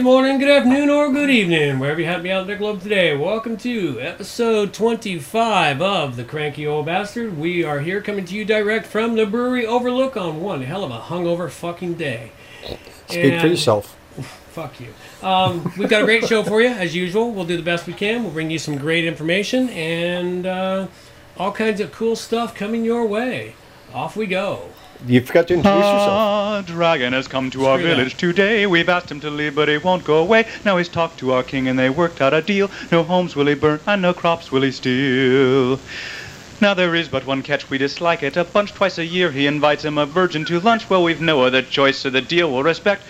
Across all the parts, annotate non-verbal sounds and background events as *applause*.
Good morning, good afternoon, or good evening, wherever you happen to be out in the globe today. Welcome to episode 25 of The Cranky Old Bastard. We are here coming to you direct from the brewery overlook on one hell of a hungover fucking day. Speak for yourself. *laughs* Fuck you. Um, we've got a great show for you, as usual. We'll do the best we can. We'll bring you some great information and uh, all kinds of cool stuff coming your way. Off we go. You forgot to introduce yourself. A dragon has come to our Screw that. village today. We've asked him to leave, but he won't go away. Now he's talked to our king, and they worked out a deal. No homes will he burn, and no crops will he steal. Now there is but one catch, we dislike it. A bunch twice a year he invites him a virgin to lunch. Well, we've no other choice, so the deal we'll respect.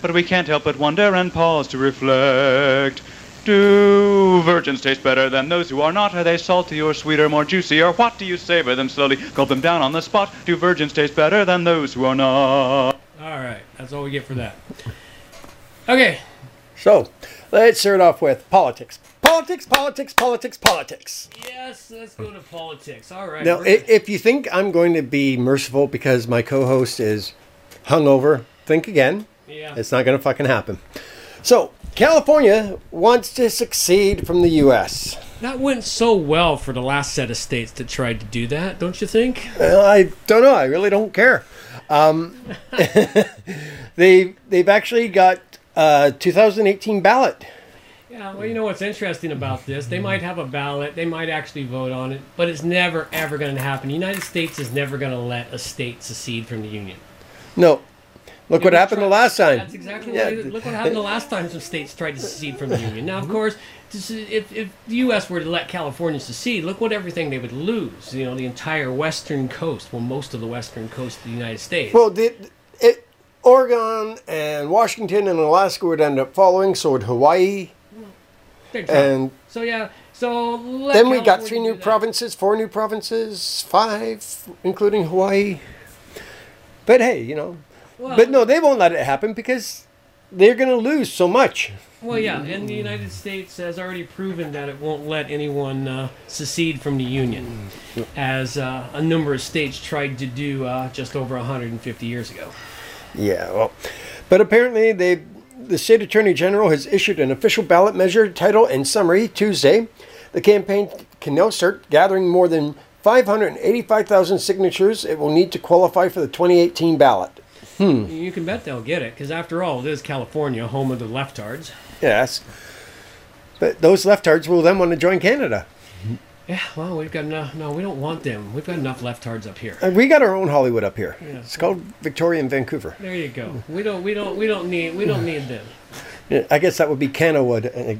But we can't help but wonder and pause to reflect. Do virgins taste better than those who are not? Are they salty or sweet or more juicy? Or what do you savor them slowly? Gulp them down on the spot. Do virgins taste better than those who are not? All right, that's all we get for that. Okay, So, let's start off with politics. Politics, politics, politics, politics. yes, let's go to politics. All right. Now, we're- if you think I'm going to be merciful because my co-host is hungover, think again. yeah. It's not going to fucking happen. So, California wants to succeed from the U.S. That went so well for the last set of states that tried to do that, don't you think? Well, I don't know. I really don't care. Um, *laughs* they they've actually got a 2018 ballot. Yeah, well, you know what's interesting about this? They might have a ballot, they might actually vote on it, but it's never, ever going to happen. The United States is never going to let a state secede from the Union. No, look what happened the last time. That's exactly Yeah. what look what happened the last time some states tried to secede from the Union. Now, of mm-hmm. course, if, if the U.S. were to let California secede, look what everything they would lose. You know, the entire western coast, well, most of the western coast of the United States. Well, the, it, Oregon and Washington and Alaska would end up following. So would Hawaii, and so yeah, so let then we got three new provinces, four new provinces, five, including Hawaii. But hey, you know, Well, but no, they won't let it happen because they're going to lose so much. Well, yeah, and the United States has already proven that it won't let anyone uh, secede from the Union, as uh, a number of states tried to do uh, just over 150 years ago. Yeah, well, but apparently they, the state attorney general has issued an official ballot measure title and summary Tuesday. The campaign can now start gathering more than 585,000 signatures. It will need to qualify for the 2018 ballot. Hmm. You can bet they'll get it, because after all, it is California, home of the leftards. Yes, but those leftards will then want to join Canada. Yeah, well, we've got enough. No, we don't want them. We've got enough leftards up here. And we got our own Hollywood up here. Yeah. It's called Victoria and Vancouver. There you go. We don't. We don't. We don't need. We don't need them. Yeah, I guess that would be Canada. And uh, uh,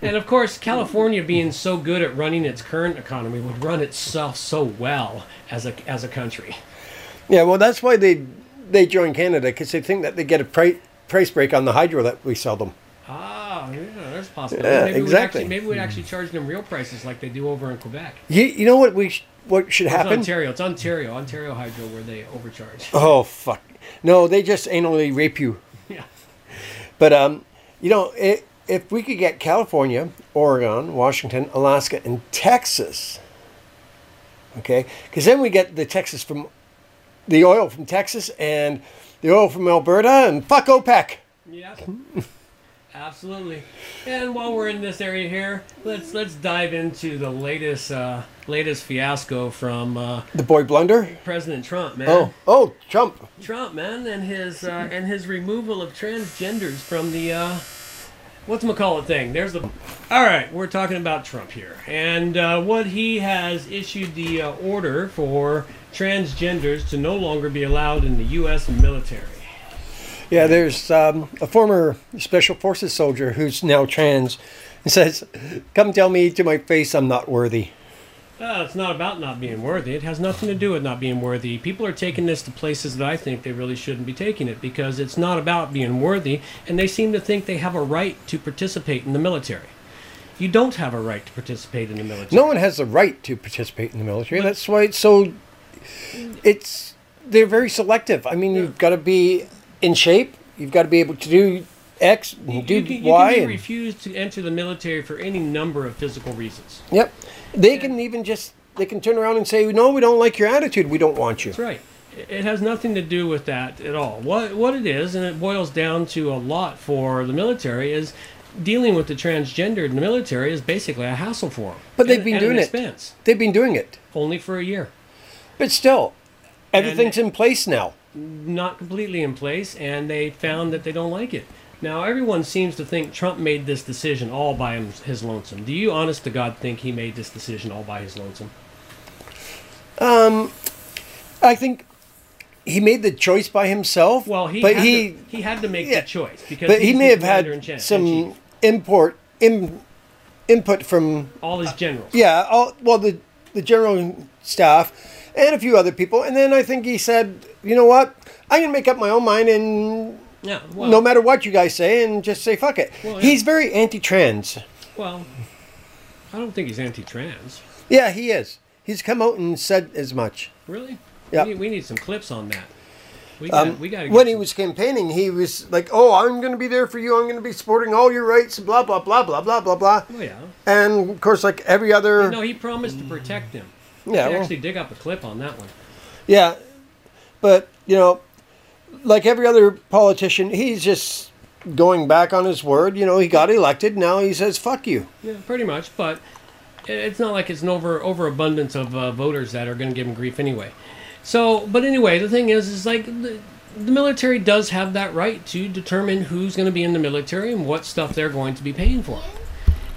And of course, California being so good at running its current economy would run itself so well as a as a country. Yeah, well, that's why they they join Canada because they think that they get a pri- price break on the hydro that we sell them. Ah, yeah, there's a possibility. Yeah, maybe We'd exactly. actually, maybe we'd actually charge them real prices like they do over in Quebec. You, you know what we sh- what should It's happen? Ontario. It's Ontario. Ontario Hydro where they overcharge. *laughs* Oh fuck! No, they just anally rape you. yeah. But um, you know, i if we could get California, Oregon, Washington, Alaska, and Texas, okay, because then we get the Texas from the oil from Texas and the oil from Alberta, and fuck OPEC. Yeah. Absolutely. And while we're in this area here, let's let's dive into the latest uh, latest fiasco from uh, The boy blunder. President Trump, man. Oh, oh, Trump. Trump, man, and his uh, and his removal of transgenders from the uh, what's call it thing. There's the. All right, we're talking about Trump here, and uh, what he has issued the uh, order for transgenders to no longer be allowed in the U.S. military. Yeah, there's um, a former special forces soldier who's now trans. He says, "Come tell me to my face I'm not worthy." Uh, it's not about not being worthy. It has nothing to do with not being worthy. People are taking this to places that I think they really shouldn't be taking it because it's not about being worthy, and they seem to think they have a right to participate in the military. You don't have a right to participate in the military. No one has the right to participate in the military. That's why it's so. It's they're very selective. I mean, you've got to be in shape. You've got to be able to do X, and do you you Y. can be and- refused to enter the military for any number of physical reasons. Yep. They can even just they can turn around and say, "No, we don't like your attitude. We don't want you." That's right. It has nothing to do with that at all. What what it is, and it boils down to a lot for the military, is dealing with the transgender in the military is basically a hassle for them. But they've been and doing it. expense, They've been doing it. only for a year. But still, everything's in place now. not completely in place, and they found that they don't like it. Now, everyone seems to think Trump made this decision all by his lonesome. Do you, honest to God, think he made this decision all by his lonesome? Um, I think he made the choice by himself. Well, he but had he to, he had to make yeah. the choice because but he may have had some import in, input from all his generals. yeah, all, well the the general staff and a few other people, and then I think he said, you know what, I'm gonna make up my own mind and. Yeah, well, no matter what you guys say, and just say fuck it. Well, yeah. He's very anti-trans. well, I don't think he's anti-trans. Yeah, he is. He's come out and said as much. Really? Yeah. We need, we need some clips on that. We got, Um, we got to when he was campaigning, he was like, "Oh, I'm going to be there for you. I'm going to be supporting all your rights." Blah blah blah blah blah blah blah. Oh yeah. And of course, like every other, No, he promised to protect him. Yeah, I well, actually dig up a clip on that one. yeah. But you know, like every other politician, he's just going back on his word. You know, he got elected. Now he says, "Fuck you." Yeah, pretty much. But it's not like it's an over overabundance of uh, voters that are going to give him grief anyway. So, but anyway, the thing is, is like the, the military does have that right to determine who's going to be in the military and what stuff they're going to be paying for.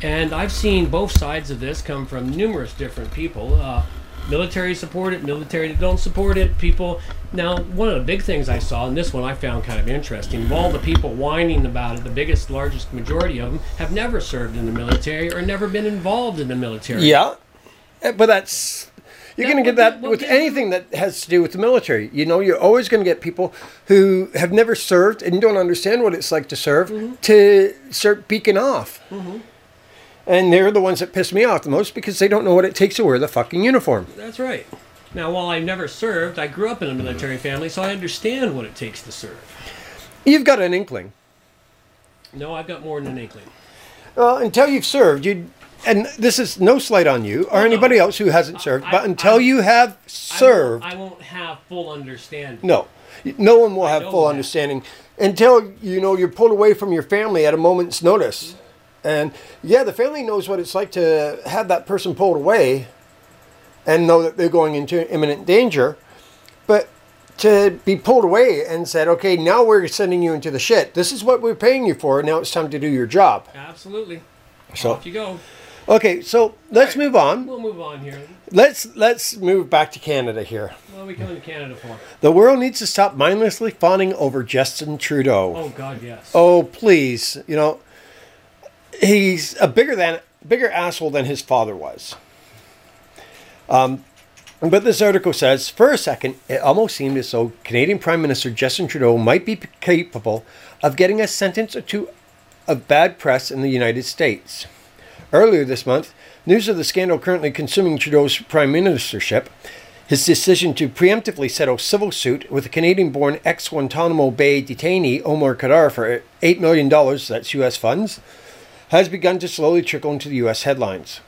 And I've seen both sides of this come from numerous different people. Uh, military support it, military that don't support it, people. Now, one of the big things I saw, and this one I found kind of interesting, of all the people whining about it, the biggest, largest majority of them have never served in the military or never been involved in the military. Yeah, Eh, but that's you're going to get that with anything that has to do with the military. You know, you're always going to get people who have never served and don't understand what it's like to serve Mm-hmm. to start beaking off. And they're the ones that piss me off the most because they don't know what it takes to wear the fucking uniform. That's right. Now, while I've never served, I grew up in a military family, so I understand what it takes to serve. You've got an inkling. No, I've got more than an inkling. Well, until you've served, you and this is no slight on you or no. anybody else who hasn't served, I- but until I- you have I won't- served, I won't, have full understanding. No, no one will have full that. understanding until you know you're pulled away from your family at a moment's notice. And yeah, the family knows what it's like to have that person pulled away and know that they're going into imminent danger. But to be pulled away and said, okay, now we're sending you into the shit. This is what we're paying you for. Now it's time to do your job. Absolutely. So Off you go. okay, so let's move on. We'll move on here. Let's let's move back to Canada here. What are we coming to Canada for? The world needs to stop mindlessly fawning over Justin Trudeau. Oh, God, yes. Oh please, you know, he's a bigger than bigger asshole than his father was. Um, but this article says, for a second, it almost seemed as though Canadian Prime Minister Justin Trudeau might be capable of getting a sentence or two of bad press in the United States. Earlier this month, news of the scandal currently consuming Trudeau's prime ministership, his decision to preemptively settle civil suit with a Canadian-born ex-Guantanamo Bay detainee Omar Khadr for $8 million, that's U.S. funds, has begun to slowly trickle into the U.S. headlines.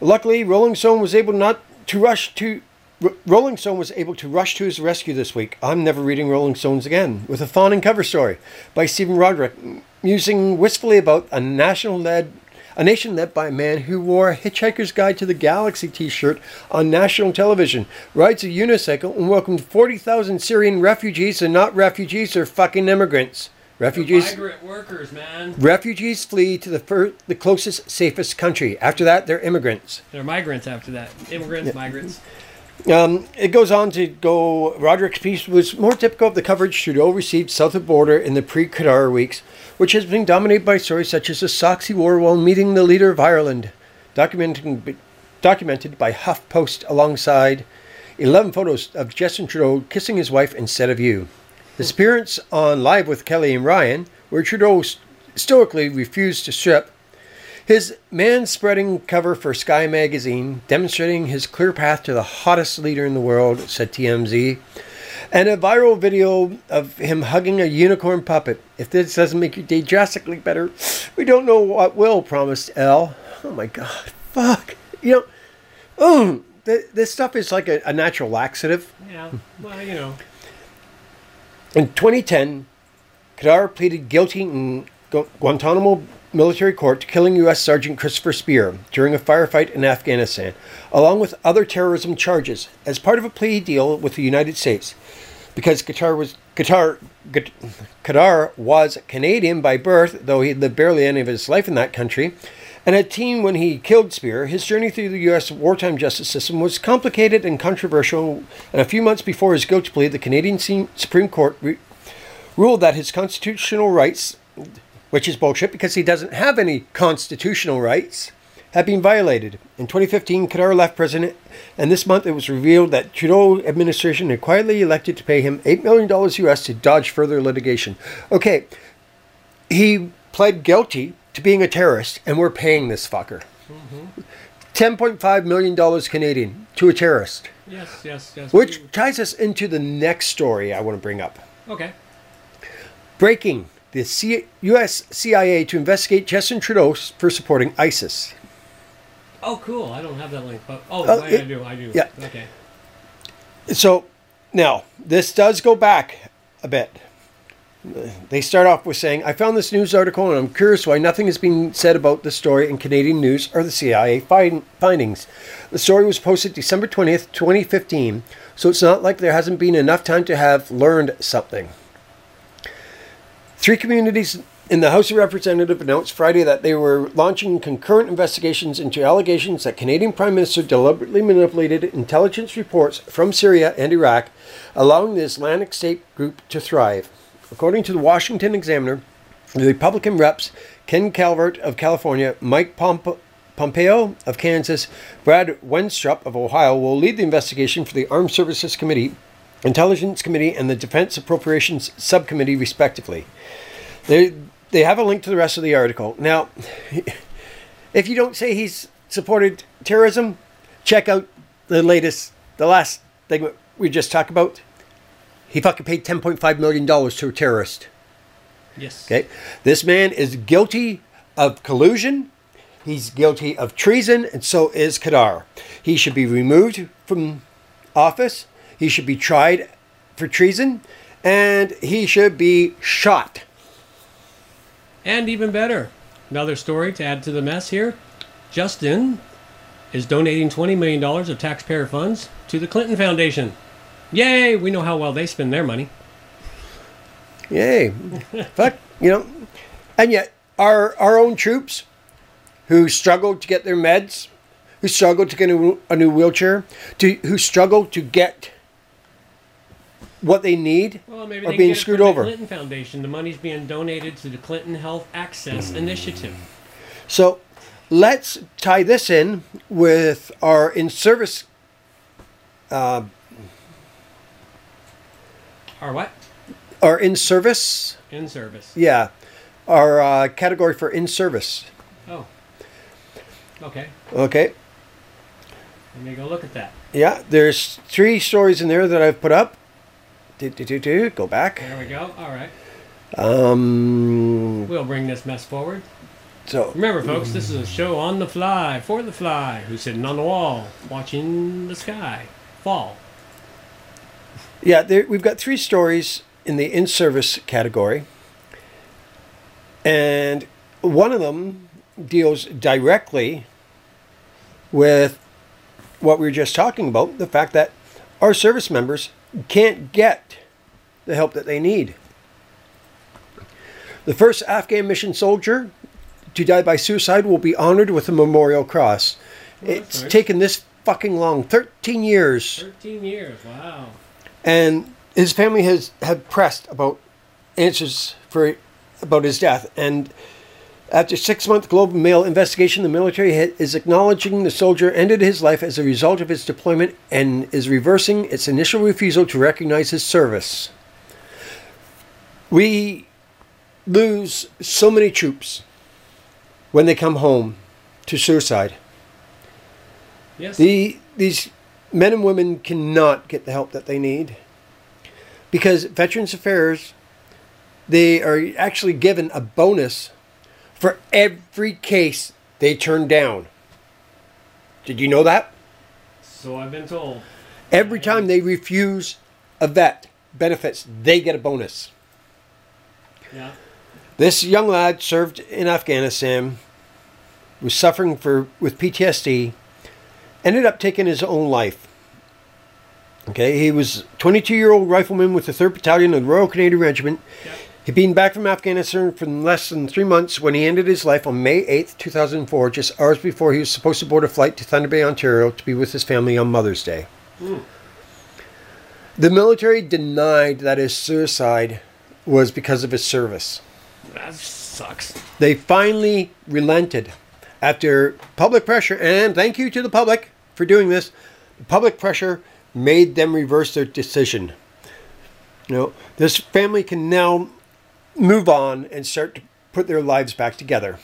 Luckily, Rolling Stone was able not to rush to. R- Rolling Stone was able to rush to his rescue this week. I'm never reading Rolling Stones again. With a fawning cover story by Stephen Roderick, musing wistfully about a national led, a nation led by a man who wore a Hitchhiker's Guide to the Galaxy T-shirt on national television, rides a unicycle, and welcomed 40,000 Syrian refugees. And not refugees, they're fucking immigrants. Refugees. Migrant workers, man. Refugees flee to the fir- the closest, safest country. After that, they're immigrants. They're migrants after that. Immigrants, migrants. Um, it goes on to go. Roderick's piece was more typical of the coverage Trudeau received south of the border in the pre-Khadr weeks, which has been dominated by stories such as the he wore while meeting the leader of Ireland, documented documented by HuffPost alongside 11 photos of Justin Trudeau kissing his wife instead of you. His appearance on Live with Kelly and Ryan, where Trudeau stoically refused to strip, his man spreading cover for Sky magazine, demonstrating his clear path to the hottest leader in the world, said TMZ, and a viral video of him hugging a unicorn puppet. If this doesn't make your day drastically better, we don't know what will, promised Elle. Oh my god, fuck. You know, oh, th- this stuff is like a, a natural laxative. Yeah. Well, you know. In 2010, Khadr pleaded guilty in Gu- Guantanamo military court to killing U.S. Sergeant Christopher Speer during a firefight in Afghanistan, along with other terrorism charges, as part of a plea deal with the United States. Because Khadr was Khadr Qat- Khadr was Canadian by birth, though he lived barely any of his life in that country, and a teen when he killed Speer, his journey through the U.S. wartime justice system was complicated and controversial. And a few months before his guilty plea, the Canadian Supreme Court re- ruled that his constitutional rights, which is bullshit because he doesn't have any constitutional rights, had been violated. In 2015, Khadr left president, and this month it was revealed that Trudeau administration had quietly elected to pay him $8 million US to dodge further litigation. Okay, he pled guilty to being a terrorist, and we're paying this fucker. $10.5 million Canadian to a terrorist. Yes, yes, yes. Which ties us into the next story I want to bring up. Okay. Breaking the C- U.S. CIA to investigate Justin Trudeau for supporting ISIS. Oh, cool. I don't have that link, but oh, Oh, I, I do. I do. yeah. Okay. So now this does go back a bit. They start off with saying, I found this news article and I'm curious why nothing has been said about the story in Canadian news or the CIA find- findings. The story was posted December 20th, 2015, so it's not like there hasn't been enough time to have learned something. Three communities in the House of Representatives announced Friday that they were launching concurrent investigations into allegations that Canadian Prime Minister deliberately manipulated intelligence reports from Syria and Iraq, allowing the Islamic State group to thrive. According to the Washington Examiner, the Republican reps Ken Calvert of California, Mike Pomp- Pompeo of Kansas, Brad Wenstrup of Ohio will lead the investigation for the Armed Services Committee, Intelligence Committee, and the Defense Appropriations Subcommittee, respectively. They they have a link to the rest of the article. Now, *laughs* if you don't say he's supported terrorism, check out the latest, the last thing we just talked about. He fucking paid ten point five million dollars to a terrorist. Yes. Okay, this man is guilty of collusion. He's guilty of treason, and so is Khadr. He should be removed from office. He should be tried for treason, and he should be shot. And even better, another story to add to the mess here. Justin is donating $20 million of taxpayer funds to the Clinton Foundation. Yay! We know how well they spend their money. Yay. Fuck, you know. And yet, our, our own troops who struggled to get their meds, who struggled to get a, a new wheelchair, to, who struggled to get what they need, Well, maybe are they being screwed over. The Clinton Foundation. The money's being donated to the Clinton Health Access Initiative. So let's tie this in with our in service, uh, Or what? our in service, In service. yeah, our uh, category for in service. Oh. Okay. Okay, Let me go look at that. yeah, there's three stories in there that I've put up. Do, do, do, do. Go back. There we go. All right. Um, We'll bring this mess forward. so Remember, folks, this is a show on the fly, for the fly, who's sitting on the wall, watching the sky fall. Yeah, there, we've got three stories in the in service category. And one of them deals directly with what we were just talking about the fact that our service members can't get the help that they need. The first Afghan mission soldier to die by suicide will be honored with a memorial cross. that's it's nice. taken this fucking long 13 years 13 years, wow. And his family has have pressed about answers for about his death. And after six month global mail investigation the military ha- is acknowledging the soldier ended his life as a result of his deployment and is reversing its initial refusal to recognize his service. We lose so many troops when they come home to suicide. Yes. the these men and women cannot get the help that they need because Veterans Affairs they are actually given a bonus for every case they turn down. Did you know that? So I've been told. Every time they refuse a vet benefits, they get a bonus. Yeah. This young lad served in Afghanistan, was suffering for with PTSD, ended up taking his own life. Okay, he was 22 year old rifleman with the 3rd Battalion of the Royal Canadian Regiment. Yep. He'd been back from Afghanistan for less than three months when he ended his life on May 8th, 2004, just hours before he was supposed to board a flight to Thunder Bay, Ontario to be with his family on Mother's Day. Hmm. The military denied that his suicide was because of his service. That sucks. They finally relented after public pressure, and thank you to the public for doing this. Public pressure made them reverse their decision. You know, this family can now move on and start to put their lives back together.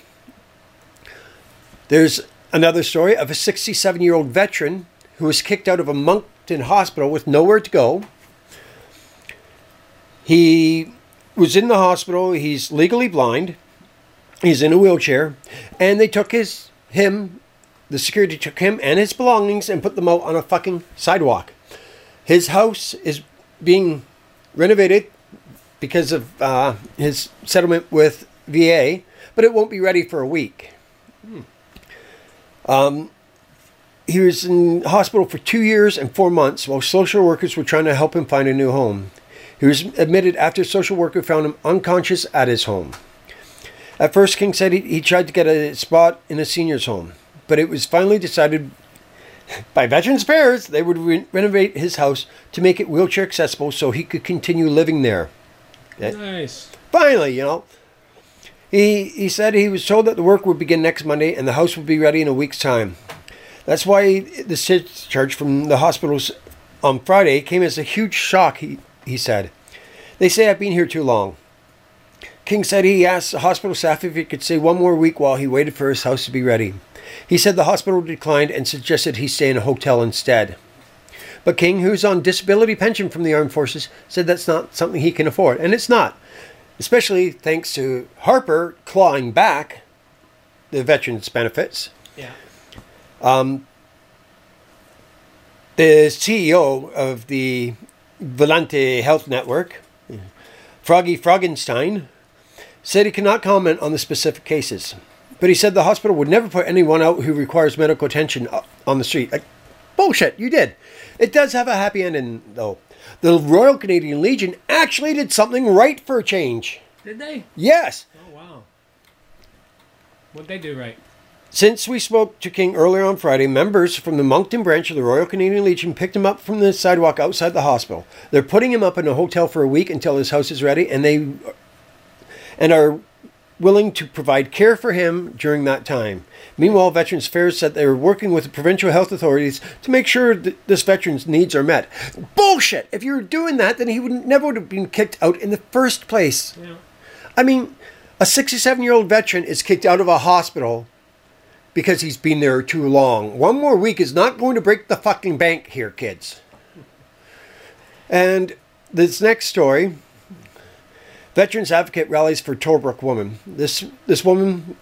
There's another story of a 67 year old veteran who was kicked out of a Moncton hospital with nowhere to go. He was in the hospital. He's legally blind. He's in a wheelchair, and they took his him. The security took him and his belongings and put them out on a fucking sidewalk. His house is being renovated because of uh, his settlement with VA, but it won't be ready for a week. Um, he was in hospital for two years and four months while social workers were trying to help him find a new home. He was admitted after a social worker found him unconscious at his home. At first, King said he, he tried to get a spot in a senior's home, but it was finally decided by Veterans Affairs they would re- renovate his house to make it wheelchair accessible so he could continue living there. Okay. Nice. Finally, you know. He, he said he was told that the work would begin next Monday and the house would be ready in a week's time. That's why the discharge from the hospitals on Friday came as a huge shock, he, he said. They say I've been here too long. King said he asked the hospital staff if he could stay one more week while he waited for his house to be ready. He said the hospital declined and suggested he stay in a hotel instead. But King, who's on disability pension from the armed forces, said that's not something he can afford. And it's not, especially thanks to Harper clawing back the veterans' benefits. Yeah. Um, The CEO of the Volante Health Network, Froggy Froggenstein, said he cannot comment on the specific cases. But he said the hospital would never put anyone out who requires medical attention uh, on the street. Like, bullshit, you did. It does have a happy ending, though. The Royal Canadian Legion actually did something right for a change. Did they? Yes. Oh wow. What'd they do right? Since we spoke to King earlier on Friday, members from the Moncton branch of the Royal Canadian Legion picked him up from the sidewalk outside the hospital. They're putting him up in a hotel for a week until his house is ready, and they and are willing to provide care for him during that time. Meanwhile, Veterans Affairs said they were working with the provincial health authorities to make sure that this veteran's needs are met. Bullshit! If you were doing that, then he would never would have been kicked out in the first place. Yeah. I mean, a 67 year old veteran is kicked out of a hospital because he's been there too long. One more week is not going to break the fucking bank here, kids. And this next story Veterans Advocate rallies for Torbrook woman. This, this woman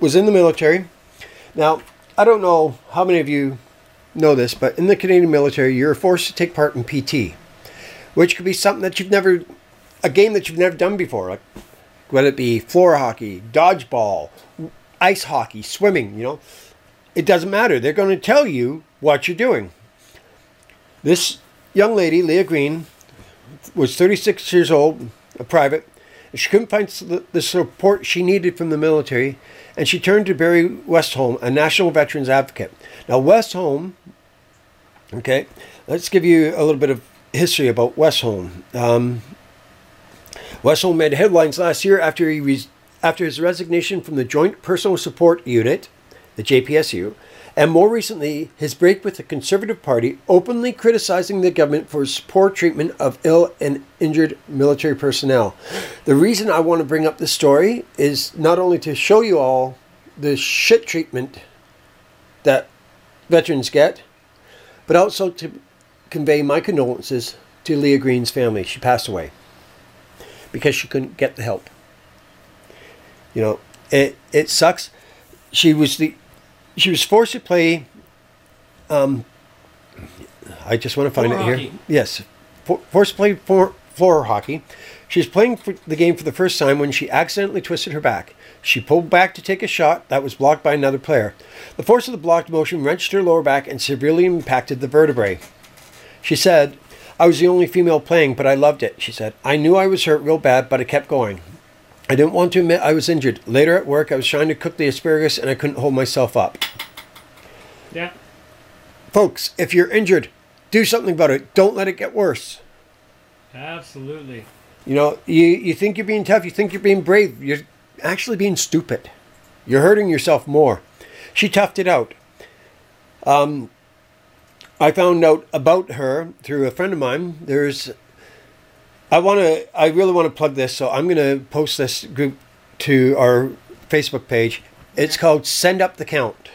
was in the military. Now, I don't know how many of you know this, but in the Canadian military, you're forced to take part in PT, which could be something that you've never, a game that you've never done before, like whether it be floor hockey, dodgeball, ice hockey, swimming, you know, it doesn't matter. They're going to tell you what you're doing. This young lady, Leah Green, was 36 years old, a private. She couldn't find the the support she needed from the military, and she turned to Barry Westholm, a national veterans advocate. Now, Westholm, okay, let's give you a little bit of history about Westholm. Um, Westholm made headlines last year after he res- after his resignation from the Joint Personal Support Unit, the JPSU, and more recently his break with the Conservative Party, openly criticizing the government for its poor treatment of ill and injured military personnel. The reason I want to bring up this story is not only to show you all the shit treatment that veterans get, but also to convey my condolences to Leah Green's family. She passed away because she couldn't get the help. You know, it it sucks. She was the she was forced to play um, I just want to find Floor it here. Yes, For, forced play for, floor hockey. She was playing for the game for the first time when she accidentally twisted her back. She pulled back to take a shot that was blocked by another player. The force of the blocked motion wrenched her lower back and severely impacted the vertebrae. She said, I was the only female playing, but I loved it. She said, I knew I was hurt real bad, but I kept going. I didn't want to admit I was injured. Later at work, I was trying to cook the asparagus and I couldn't hold myself up. Yeah. Folks, if you're injured, do something about it. Don't let it get worse. Absolutely. You know, you, you think you're being tough, you think you're being brave, you're actually being stupid. You're hurting yourself more. She toughed it out. Um, I found out about her through a friend of mine. There's, I want to, I really want to plug this, so I'm going to post this group to our Facebook page. It's called Send Up the Count.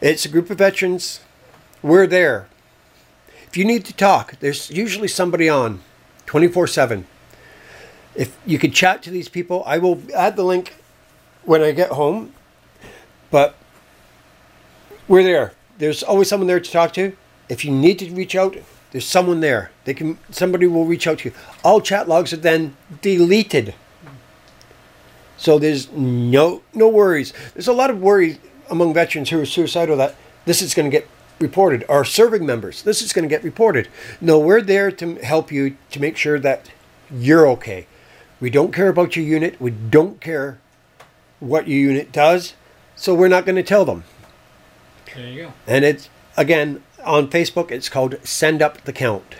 It's a group of veterans. We're there. If you need to talk, there's usually somebody on 24 7. If you could chat to these people, I will add the link when I get home. But we're there. There's always someone there to talk to. If you need to reach out, there's someone there. They can somebody will reach out to you. All chat logs are then deleted. So there's no no worries. There's a lot of worry among veterans who are suicidal that this is going to get reported. Our serving members, this is going to get reported. No, we're there to help you to make sure that you're okay. We don't care about your unit. We don't care what your unit does. So we're not going to tell them. There you go. And it's again on Facebook. It's called Send Up the Count.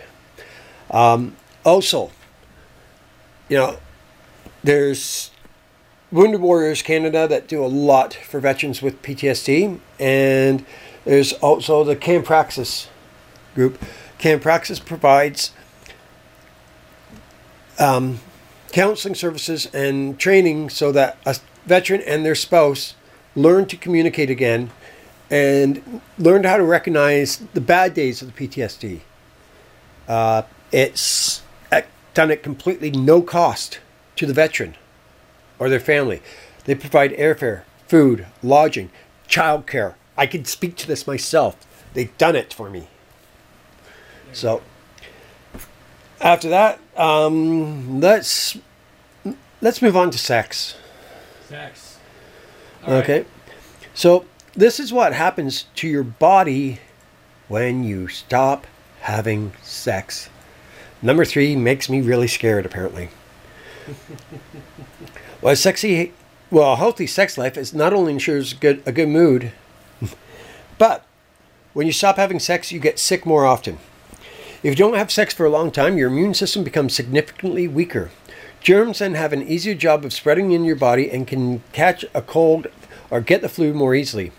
Um, also, you know, there's Wounded Warriors Canada that do a lot for veterans with PTSD, and there's also the Can Praxis group. Can Praxis provides um, counseling services and training so that a veteran and their spouse learn to communicate again and learned how to recognize the bad days of the PTSD. Uh, it's done at completely no cost to the veteran or their family. They provide airfare, food, lodging, childcare. I can speak to this myself. They've done it for me. So after that, um, let's let's move on to sex. Sex. All right. Okay. So this is what happens to your body when you stop having sex. Number three makes me really scared, apparently. *laughs* well, a sexy, well, a healthy sex life is not only ensures good a good mood, *laughs* but when you stop having sex, you get sick more often. If you don't have sex for a long time, your immune system becomes significantly weaker. Germs then have an easier job of spreading in your body and can catch a cold or get the flu more easily.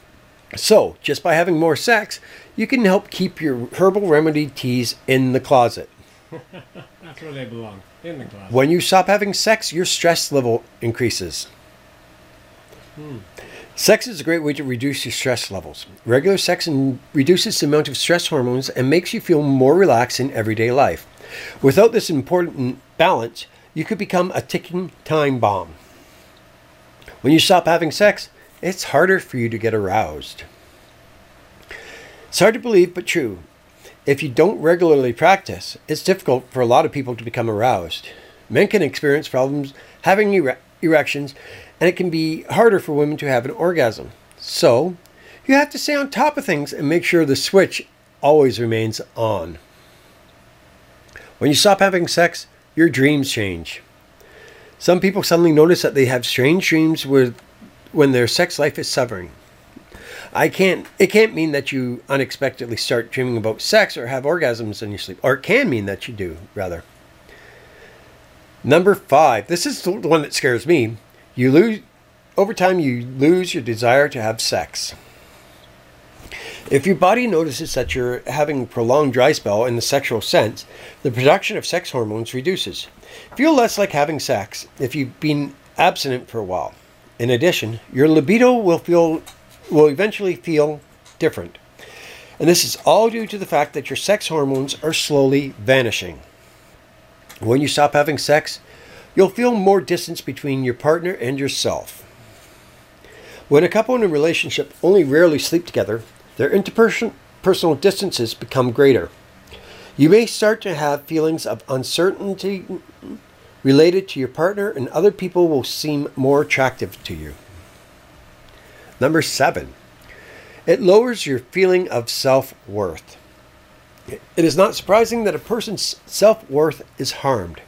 So, just by having more sex, you can help keep your herbal remedy teas in the closet. That's where they belong. In the closet. When you stop having sex, your stress level increases. Hmm. Sex is a great way to reduce your stress levels. Regular sex reduces the amount of stress hormones and makes you feel more relaxed in everyday life. Without this important balance, you could become a ticking time bomb. When you stop having sex, it's harder for you to get aroused. It's hard to believe, but true. If you don't regularly practice, it's difficult for a lot of people to become aroused. Men can experience problems having ere- erections, and it can be harder for women to have an orgasm. So, you have to stay on top of things and make sure the switch always remains on. When you stop having sex, your dreams change. Some people suddenly notice that they have strange dreams with when their sex life is suffering. I can't it can't mean that you unexpectedly start dreaming about sex or have orgasms in your sleep. Or it can mean that you do, rather. Number 5. This is the one that scares me. You lose over time you lose your desire to have sex. If your body notices that you're having a prolonged dry spell in the sexual sense, the production of sex hormones reduces. Feel less like having sex if you've been abstinent for a while. In addition, your libido will feel will eventually feel different. And this is all due to the fact that your sex hormones are slowly vanishing. When you stop having sex, you'll feel more distance between your partner and yourself. When a couple in a relationship only rarely sleep together, their interperson- personal distances become greater. You may start to have feelings of uncertainty related to your partner, and other people will seem more attractive to you. Number seven, it lowers your feeling of self worth. It is not surprising that a person's self worth is harmed.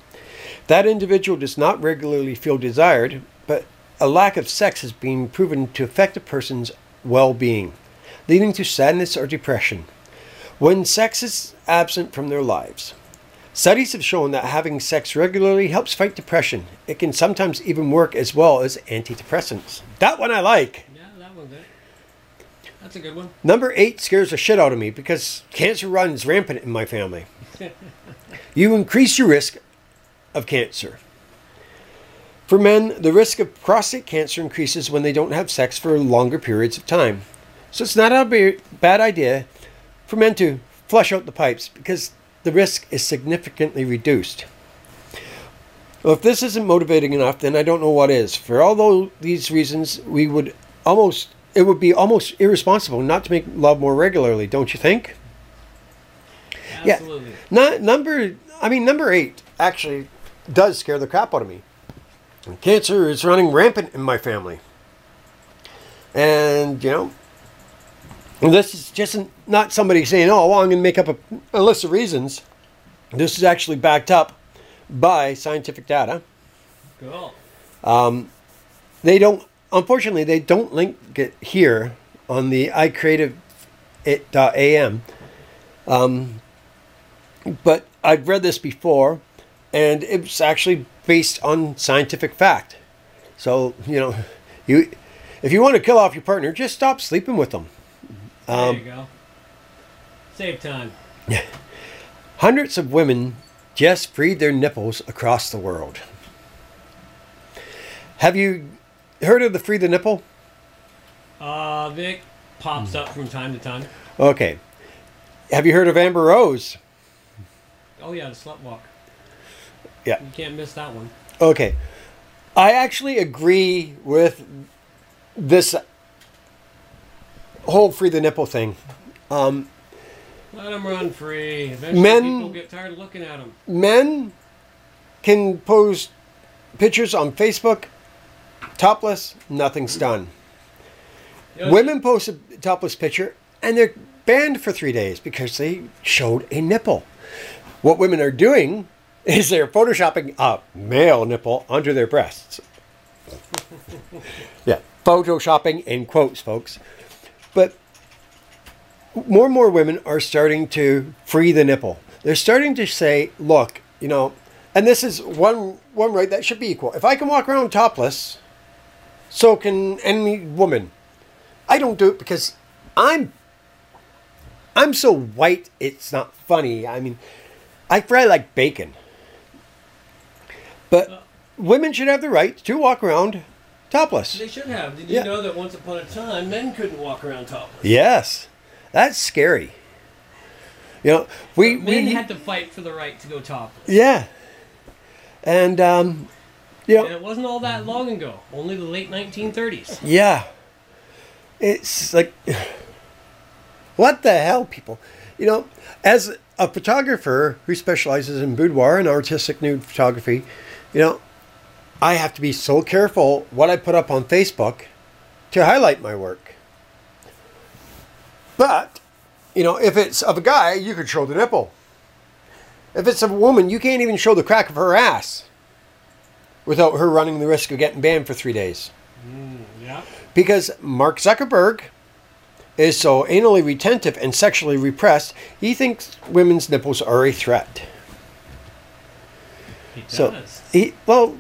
That individual does not regularly feel desired, but a lack of sex has been proven to affect a person's well being, leading to sadness or depression. When sex is absent from their lives, studies have shown that having sex regularly helps fight depression. It can sometimes even work as well as antidepressants. That one I like. Yeah, that one's. That's a good one. Number eight scares the shit out of me because cancer runs rampant in my family. *laughs* you increase your risk of cancer. For men, the risk of prostate cancer increases when they don't have sex for longer periods of time. So it's not a bad idea for men to flush out the pipes because the risk is significantly reduced. Well, if this isn't motivating enough, then I don't know what is. For all these reasons, we would almost it would be almost irresponsible not to make love more regularly, don't you think? Absolutely. Yeah. Not, number I mean number 8 actually does scare the crap out of me. Cancer is running rampant in my family. And, you know, this is just not somebody saying, oh, well, I'm going to make up a, a list of reasons. This is actually backed up by scientific data. Cool. They don't, unfortunately, they don't link it here on the iCreativeIt.am. Um, but I've read this before, and it's actually based on scientific fact. So, you know, *laughs* you if you want to kill off your partner, just stop sleeping with them. there you go. Save time. Hundreds of women just freed their nipples across the world. Have you heard of the free the nipple? Uh, Vic pops up from time to time. Okay. Have you heard of Amber Rose? Oh yeah, the slut walk. Yeah. You can't miss that one. Okay. I actually agree with this whole free the nipple thing. Um, Let them run free. Eventually, Men- people get tired of looking at them. men can post pictures on Facebook topless, nothing's done. Women post a topless picture and they're banned for three days because they showed a nipple. What women are doing *laughs* is they're photoshopping a male nipple under their breasts. *laughs* yeah, photoshopping in quotes, folks. But more and more women are starting to free the nipple. They're starting to say, look, you know, and this is one one right that should be equal. If I can walk around topless, so can any woman. I don't do it because I'm I'm so white it's not funny. I mean, I fry like bacon. But women should have the right to walk around topless. They should have. Did you Yeah. know that once upon a time, men couldn't walk around topless? Yes. That's scary. You know, we Men we had to fight for the right to go top. yeah. And um you know, And it wasn't all that long ago. Only the late 1930s. Yeah. It's like, *sighs* what the hell, people? You know, as a photographer who specializes in boudoir and artistic nude photography, you know, I have to be so careful what I put up on Facebook to highlight my work. But, you know, if it's of a guy, you could show the nipple. If it's of a woman, you can't even show the crack of her ass without her running the risk of getting banned for three days mm, Yeah. because Mark Zuckerberg is so anally retentive and sexually repressed, he thinks women's nipples are a threat. He So does. he well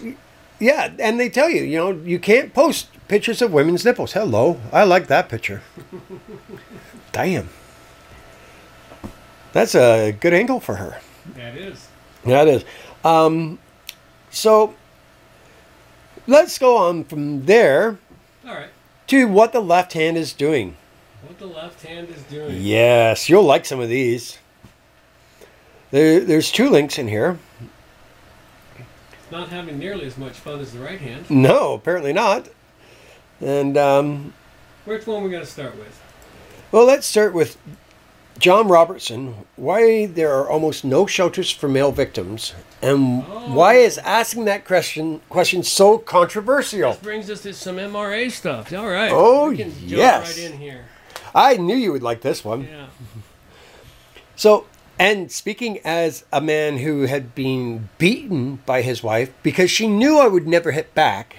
yeah, and they tell you, you know, you can't post pictures of women's nipples. Hello. I like that picture. *laughs* Damn. That's a good angle for her. that is. It is. Um, so let's go on from there All right. to what the left hand is doing. What the left hand is doing. Yes, you'll like some of these. There, there's two links in here. It's not having nearly as much fun as the right hand. No, apparently not. And um, Which one are we going to start with? Well, let's start with John Robertson why there are almost no shelters for male victims, and oh. why is asking that question question so controversial? This brings us to some MRA stuff. All right. Oh, we can jump yes. right in here. I knew you would like this one. Yeah. *laughs* So, and speaking as a man who had been beaten by his wife because she knew I would never hit back,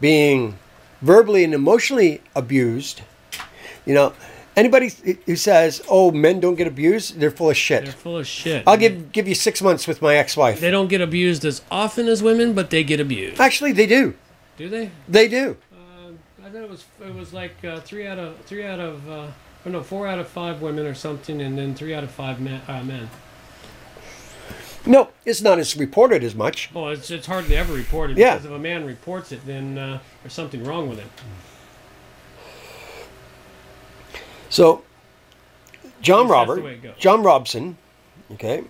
being verbally and emotionally abused, you know, anybody who says, "Oh, men don't get abused," they're full of shit. They're full of shit. I'll give give you six months with my ex-wife. They don't get abused as often as women, but they get abused. Actually, they do. Do they? They do. Uh, I thought it was it was like uh, three out of three out of uh, or no four out of five women or something, and then three out of five men. Uh, men. No, it's not as reported as much. Well, it's it's hardly ever reported Yeah. because if a man reports it, then uh, there's something wrong with him. So, John At least that's the Robert, way it goes. John Robson, okay,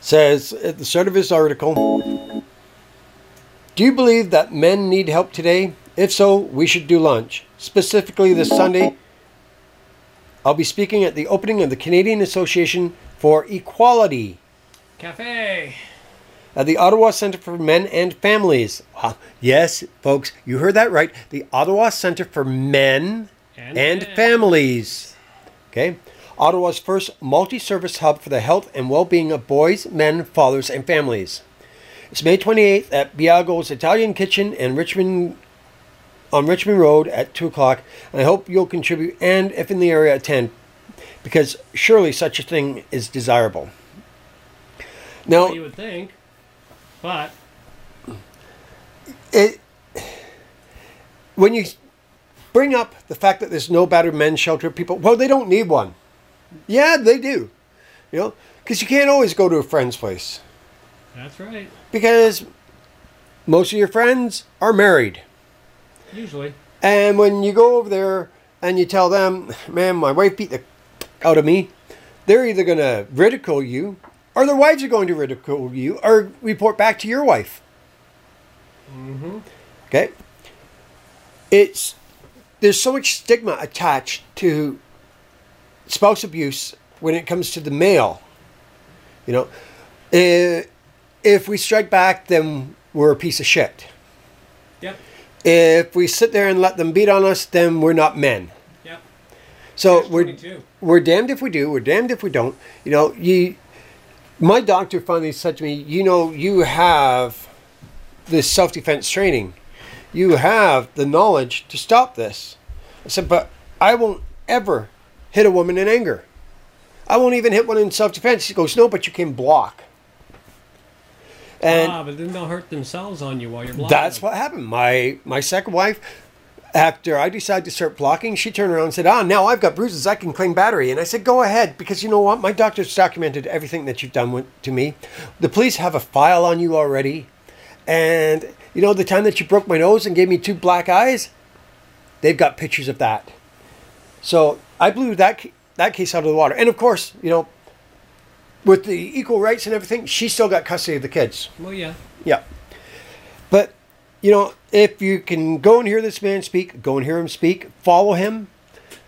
says at the start of his article, "Do you believe that men need help today? If so, we should do lunch. Specifically, this Sunday, I'll be speaking at the opening of the Canadian Association for Equality." Cafe. at the Ottawa Centre for Men and Families. Ah, yes, folks, you heard that right. The Ottawa Centre for Men And and, Families. Okay? Ottawa's first multi service hub for the health and well being of boys, men, fathers, and families. It's May 28th at Biagio's Italian Kitchen in Richmond on Richmond Road at 2 o'clock. And I hope you'll contribute and, if in the area, attend because surely such a thing is desirable. Now, You would think, but it when you bring up the fact that there's no battered men's shelter, people well they don't need one. Yeah, they do. You know, because you can't always go to a friend's place that's right. because most of your friends are married, Usually, and when you go over there and you tell them, "Man, my wife beat the out of me," they're either going to ridicule you, or their wives are going to ridicule you, or report back to your wife. Mm-hmm. Okay. It's there's so much stigma attached to spouse abuse when it comes to the male. You know, Eh, if we strike back, then we're a piece of shit. yep, If we sit there and let them beat on us, then we're not men. yep. So we're 22. we're damned if we do, we're damned if we don't. You know, you. My doctor finally said to me, "You know, you have this self-defense training. You have the knowledge to stop this." I said, "But I won't ever hit a woman in anger. I won't even hit one in self-defense." He goes, "No, but you can block." And ah, but then they'll hurt themselves on you while you're blocking. that's what happened. My my second wife, after I decided to start blocking, she turned around and said, "Ah, now I've got bruises. I can claim battery." And I said, "Go ahead, because you know what? My doctor's documented everything that you've done with, to me. The police have a file on you already, and you know the time that you broke my nose and gave me two black eyes, they've got pictures of that. So I blew that that case out of the water. And of course, you know." With the equal rights and everything, she still got custody of the kids. Well, yeah. Yeah. But, you know, if you can go and hear this man speak, go and hear him speak, follow him.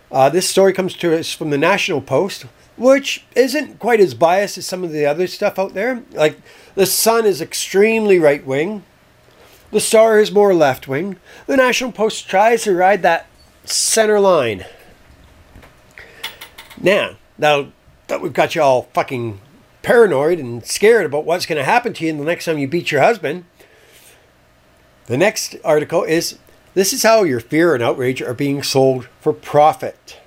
Uh, this story comes to us from the National Post, which isn't quite as biased as some of the other stuff out there. Like, the Sun is extremely right wing, the Star is more left wing. The National Post tries to ride that center line. Now, now that we've got you all fucking paranoid and scared about what's going to happen to you the next time you beat your husband, the next article is This is how your fear and outrage are being sold for profit.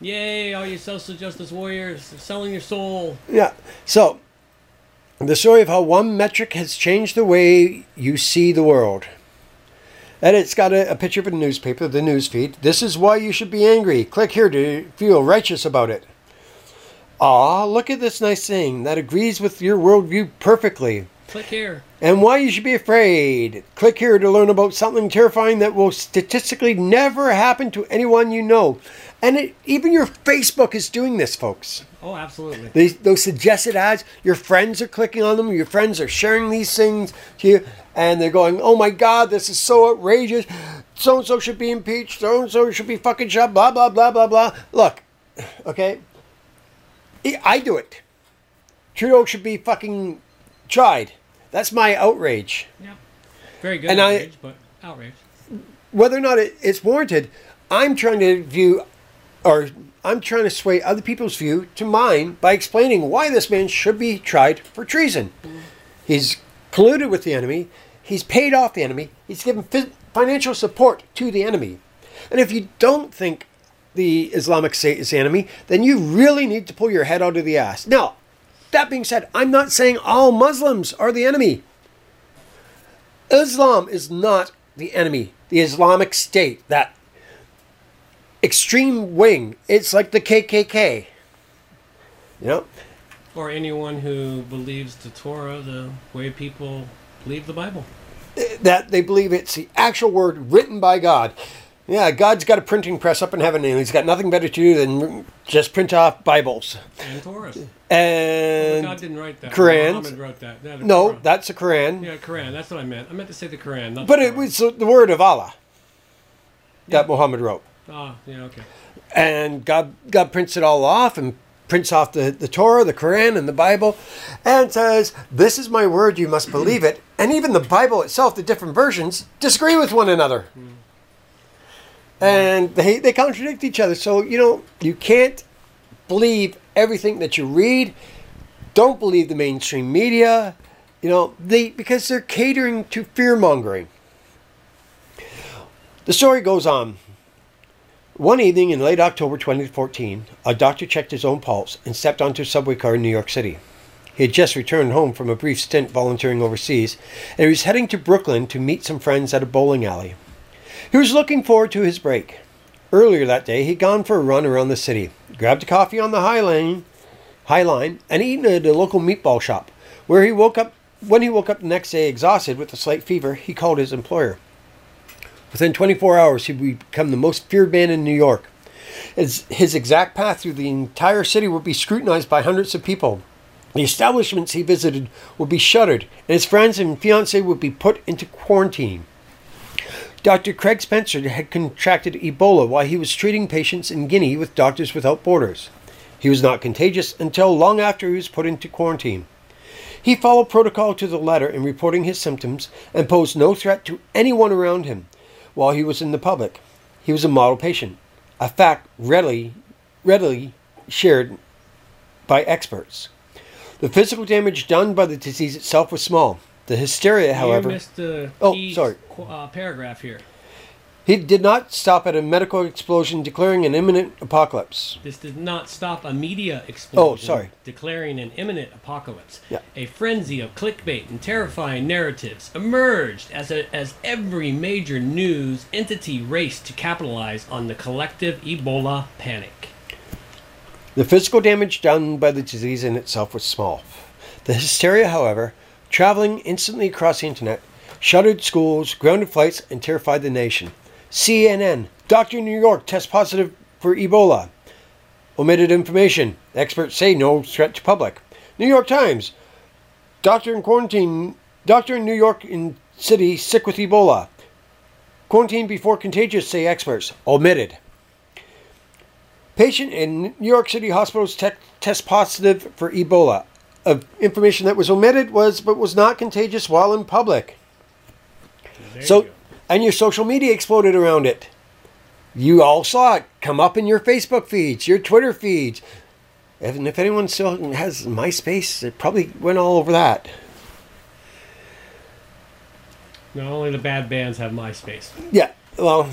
Yay, all you social justice warriors selling your soul. Yeah. So, the story of how one metric has changed the way you see the world. And it's got a, a picture of a newspaper, the news feed. This is why you should be angry. Click here to feel righteous about it. Ah, look at this nice thing that agrees with your worldview perfectly. Click here. And why you should be afraid. Click here to learn about something terrifying that will statistically never happen to anyone you know. And it, even your Facebook is doing this, folks. Oh, absolutely. These, those suggested ads, your friends are clicking on them, your friends are sharing these things to you, and they're going, oh my God, this is so outrageous. So and so should be impeached, so and so should be fucking shot, blah, blah, blah, blah, blah. Look, Okay, I- I do it. Trudeau should be fucking tried. That's my outrage. Yeah. Very good And I- outrage, but outrage. Whether or not it, it's warranted, I'm trying to view, or I'm trying to sway other people's view to mine by explaining why this man should be tried for treason. Mm-hmm. He's colluded with the enemy. He's paid off the enemy. He's given fi- financial support to the enemy. And if you don't think the Islamic State is the enemy, then you really need to pull your head out of the ass. Now, that being said, I'm not saying all Muslims are the enemy. Islam is not the enemy. The Islamic State, that extreme wing, it's like the KKK. You know? Or anyone who believes the Torah the way people believe the Bible. that they believe it's the actual word written by God. Yeah, God's got a printing press up in heaven, and He's got nothing better to do than just print off Bibles. And Torah. And God didn't write that. Qurans. Muhammad wrote that. The no, Quran. that's a Quran. Yeah, Quran. That's what I meant. I meant to say the Quran, not But the it was the word of Allah that Yeah. Muhammad wrote. Ah, yeah, okay. and God God prints it all off and prints off the, the Torah, the Quran, and the Bible, and says, This is my word, you must believe it. And even the Bible itself, the different versions, disagree with one another. And they, they contradict each other. So, you know, you can't believe everything that you read. Don't believe the mainstream media. You know, they because they're catering to fear mongering. The story goes on. One evening in late October 2014, a doctor checked his own pulse and stepped onto a subway car in New York City. He had just returned home from a brief stint volunteering overseas, and he was heading to Brooklyn to meet some friends at a bowling alley. He was looking forward to his break. Earlier that day, he'd gone for a run around the city, grabbed a coffee on the High Line, High Line, and eaten at a local meatball shop, where he woke up. When he woke up the next day exhausted with a slight fever, he called his employer. Within 24 hours, he would become the most feared man in New York. His, his exact path through the entire city would be scrutinized by hundreds of people. The establishments he visited would be shuttered, and his friends and fiancee would be put into quarantine. Dr. Craig Spencer had contracted Ebola while he was treating patients in Guinea with Doctors Without Borders. He was not contagious until long after he was put into quarantine. He followed protocol to the letter in reporting his symptoms and posed no threat to anyone around him while he was in the public. He was a model patient, a fact readily, readily shared by experts. The physical damage done by the disease itself was small. The hysteria, however, you missed the Oh, sorry. qu- uh, paragraph here. he did not stop at a medical explosion declaring an imminent apocalypse. This did not stop a media explosion. Oh, sorry. Declaring an imminent apocalypse. Yeah. A frenzy of clickbait and terrifying narratives emerged as, a, as every major news entity raced to capitalize on the collective Ebola panic. The physical damage done by the disease in itself was small. The hysteria, however, traveling instantly across the internet, shuttered schools, grounded flights, and terrified the nation. CNN, Doctor in New York tests positive for Ebola. Omitted information. Experts say no threat to public. New York Times, doctor in quarantine, doctor in New York in city sick with Ebola. Quarantine before contagious, say experts. Omitted. Patient in New York City hospitals te- test positive for Ebola. Of information that was omitted was but was not contagious while in public. There so, you and your social media exploded around it. You all saw it come up in your Facebook feeds, your Twitter feeds. And if anyone still has MySpace, it probably went all over that. Not only the bad bands have MySpace. Yeah, well,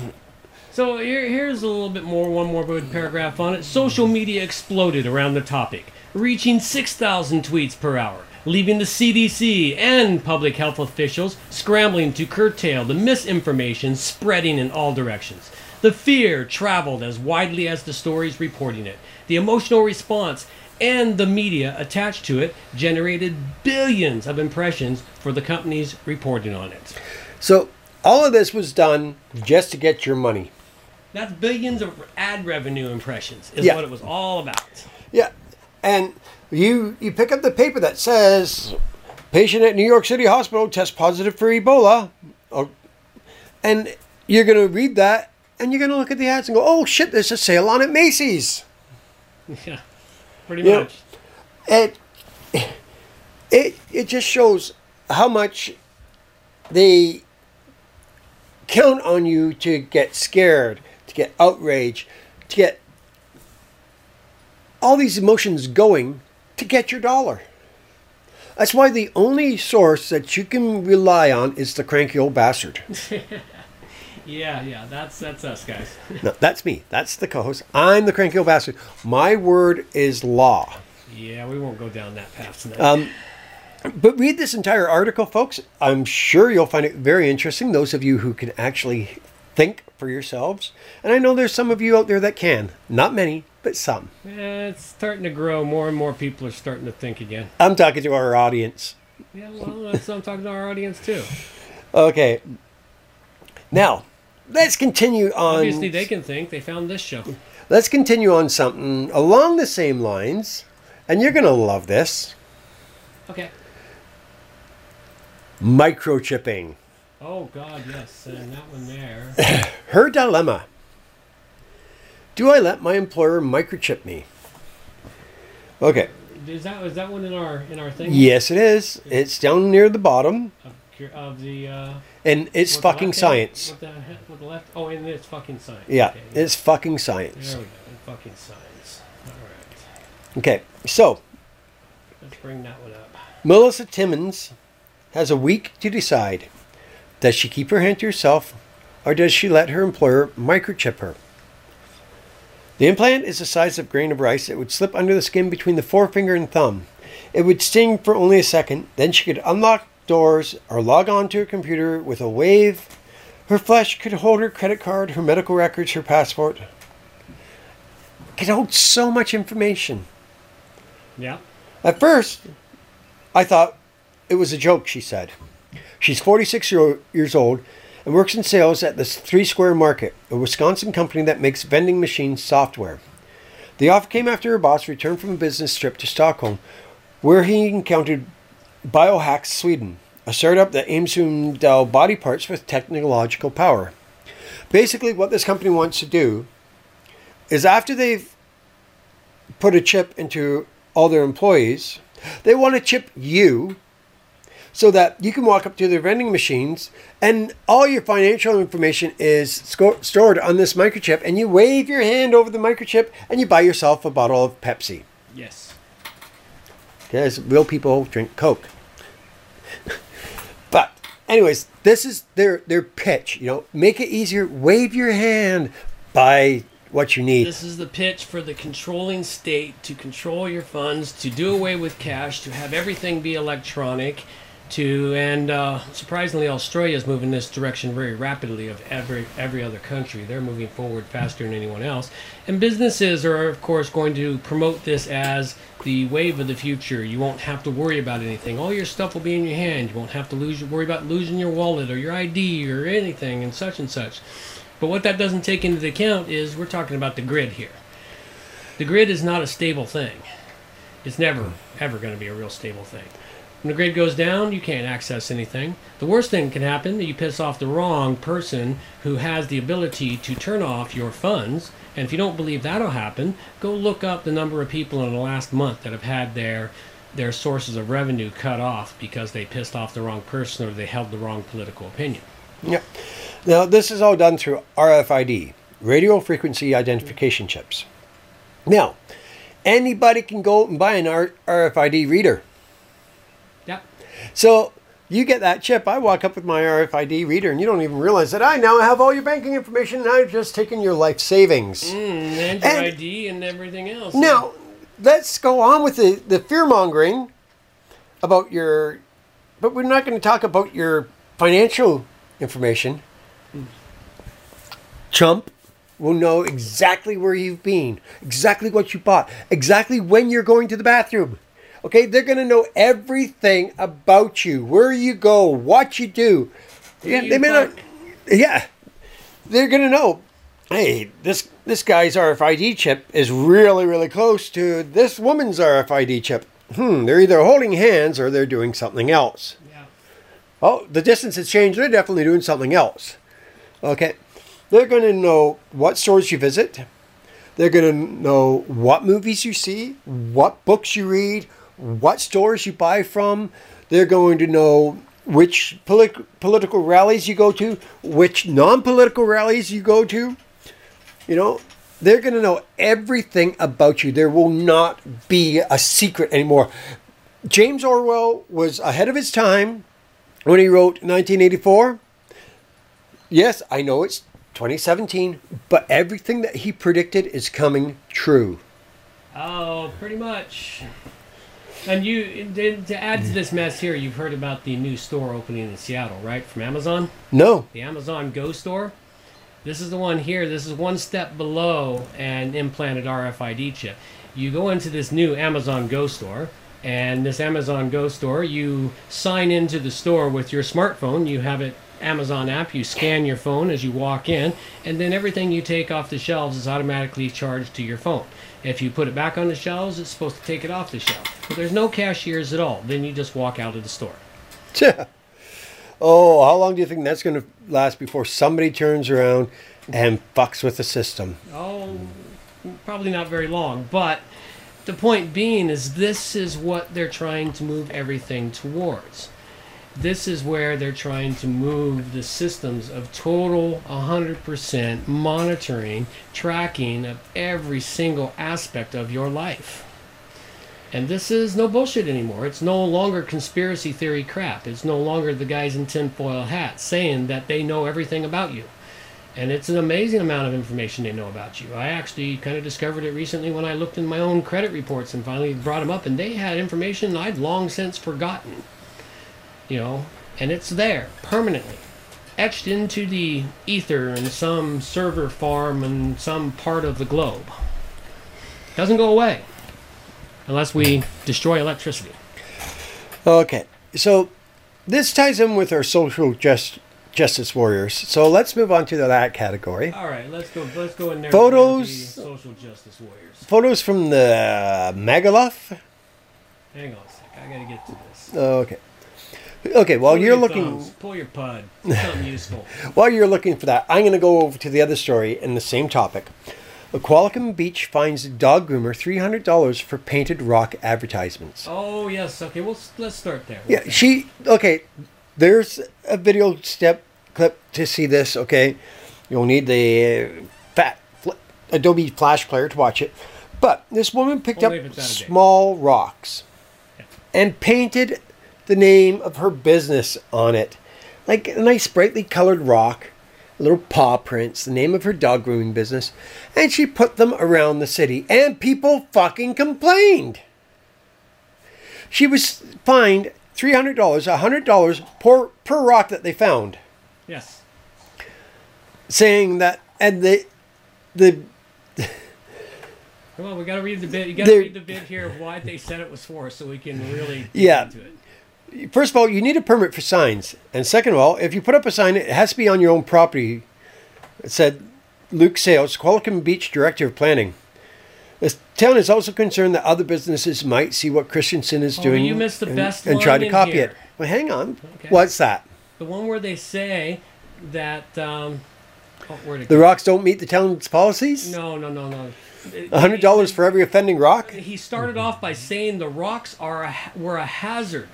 So here, here's a little bit more, one more paragraph on it. Social media exploded around the topic, reaching 6,000 tweets per hour, leaving the CDC and public health officials scrambling to curtail the misinformation spreading in all directions. The fear traveled as widely as the stories reporting it. The emotional response and the media attached to it generated billions of impressions for the companies reporting on it. so all of this was done just to get your money. That's billions of ad revenue impressions is Yeah. what it was all about. Yeah, and you you pick up the paper that says patient at New York City hospital test positive for Ebola, or, and you're gonna read that and you're gonna look at the ads and go, oh shit, there's a sale on at Macy's. *laughs* Yeah, pretty Yeah. much. it it it just shows how much they count on you to get scared, to get outraged, to get all these emotions going to get your dollar. That's why the only source that you can rely on is the cranky old bastard. *laughs* Yeah, yeah, that's that's us guys. No, that's me. That's the co-host. I'm the cranky old bastard. My word is law. yeah, we won't go down that path tonight. Um, but read this entire article, folks. I'm sure you'll find it very interesting. Those of you who can actually think for yourselves, and I know there's some of you out there that can. Not many, but some. Yeah, it's starting to grow. More and more people are starting to think again. I'm talking to our audience. Yeah, well, I'm talking to our audience too. Okay. Now, let's continue on. Obviously, they can think. They found this show. Let's continue on something along the same lines, and you're gonna love this: Okay. microchipping. Oh God, yes, and that one there. *coughs* Her dilemma. Do I let my employer microchip me? Okay. Is that is that one in our in our thing? Yes, it is. It's down near the bottom, Of, of the. Uh, and it's fucking science. With the, he- with the left. Oh, and it's fucking science. Yeah, Okay, it's fucking science. There we go. Fucking science. All right. Okay, so Let's bring that one up. Melissa Timmons has a week to decide. Does she keep her hand to herself, or does she let her employer microchip her? The implant is the size of a grain of rice. It would slip under the skin between the forefinger and thumb. It would sting for only a second. Then she could unlock doors or log on to her computer with a wave. Her flesh could hold her credit card, her medical records, her passport. It could hold so much information. Yeah. At first, I thought it was a joke, she said. She's 46 year- years old and works in sales at the Three Square Market, a Wisconsin company that makes vending machine software. The offer came after her boss returned from a business trip to Stockholm, where he encountered Biohax Sweden, a startup that aims to endow body parts with technological power. Basically, what this company wants to do is after they've put a chip into all their employees, they want to chip you so that you can walk up to their vending machines and all your financial information is sco- stored on this microchip and you wave your hand over the microchip and you buy yourself a bottle of Pepsi. Yes. Because real people drink Coke. but anyways, this is their their pitch, you know, make it easier, wave your hand, buy what you need. This is the pitch for the controlling state to control your funds, to do away with cash, to have everything be electronic, to and uh, surprisingly, Australia is moving this direction very rapidly. Of every every other country, they're moving forward faster than anyone else. And businesses are, of course, going to promote this as the wave of the future. You won't have to worry about anything. All your stuff will be in your hand. You won't have to lose worry about losing your wallet or your ID or anything and such and such. But what that doesn't take into account is we're talking about the grid here. The grid is not a stable thing. It's never, ever going to be a real stable thing. When the grid goes down, you can't access anything. The worst thing can happen that you piss off the wrong person who has the ability to turn off your funds. And if you don't believe that'll happen, go look up the number of people in the last month that have had their their sources of revenue cut off because they pissed off the wrong person or they held the wrong political opinion. Yep. Now, this is all done through RFID, radio frequency identification chips. Now, anybody can go and buy an RFID reader. So you get that chip. I walk up with my RFID reader, and you don't even realize that I now have all your banking information, and I've just taken your life savings. Mm, and your And- ID and everything else. Now, let's go on with the, the fear mongering about your. But we're not going to talk about your financial information. Chump will know exactly where you've been, exactly what you bought, exactly when you're going to the bathroom. Okay, they're going to know everything about you, where you go, what you do. Yeah, they may not. Yeah, they're going to know. Hey, this this guy's RFID chip is really really close to this woman's RFID chip. Hmm, they're either holding hands or they're doing something else. Yeah. Oh, the distance has changed. They're definitely doing something else. Okay. They're going to know what stores you visit, They're going to know what movies you see, what books you read, what stores you buy from. They're going to know which polit- political rallies you go to, which non political rallies you go to. You know, they're going to know everything about you. There will not be a secret anymore. James Orwell was ahead of his time when he wrote 1984. Yes, I know it's 2017, but everything that he predicted is coming true. Oh, pretty much. And you, to to add to this mess here, you've heard about the new store opening in Seattle, right? From Amazon, No. the Amazon Go store. This is the one here. This is one step below an implanted RFID chip. You go into this new Amazon Go store, and this Amazon Go store, you sign into the store with your smartphone. You have it Amazon app. You scan your phone as you walk in, and then everything you take off the shelves is automatically charged to your phone. If you put it back on the shelves, it's supposed to take it off the shelf. But there's no cashiers at all. Then you just walk out of the store. Yeah. oh, how long do you think that's going to last before somebody turns around and fucks with the system? Oh, probably not very long. But the point being is this is what they're trying to move everything towards. This is where they're trying to move the systems of total 100% monitoring, tracking of every single aspect of your life. And this is no bullshit anymore. It's no longer conspiracy theory crap. It's no longer the guys in tinfoil hats saying that they know everything about you. And it's an amazing amount of information they know about you. I actually kind of discovered it recently when I looked in my own credit reports and finally brought them up, and they had information I'd long since forgotten. You know, and it's there permanently, etched into the ether in some server farm in some part of the globe. It Doesn't go away unless we destroy electricity. Okay, so this ties in with our social just, justice warriors. So let's move on to that category. All right, let's go. Let's go in there. Photos- social justice warriors. Photos from the Megalith. Hang on a sec. I gotta get to this. Okay. Okay, while Pull you're your looking thumbs, pull your pud. Something *laughs* useful. while you're looking for that, I'm going to go over to the other story in the same topic. A Qualicum Beach finds dog groomer $300 for painted rock advertisements. Oh yes. Okay. Well, let's start there. Yeah, she okay. There's a video step clip to see this. Okay, you'll need the uh, fat fl- Adobe Flash player to watch it. But this woman picked Only up it's out of date. small rocks Yeah. and painted the name of her business on it, like a nice brightly colored rock, little paw prints, the name of her dog grooming business, and she put them around the city, and people fucking complained. She was fined three hundred dollars, hundred dollars per per rock that they found, Yes. saying that and the the Come on, we gotta read the bit. You gotta read the bit here of why they said it was for, so we can really get Yeah. into it. First of all you need a permit for signs, and second of all, if you put up a sign, it has to be on your own property. It said Luke Sales, Qualicum Beach Director of Planning. The town is also concerned that other businesses might see what Christensen is Oh, doing you missed the and, best and try to copy here. it. Well, hang on. Okay. What's that? The one where they say that. Um, oh, The rocks don't meet the town's policies. No, no, no, no. A hundred dollars for every offending rock. He started off by saying the rocks are a, were a hazard.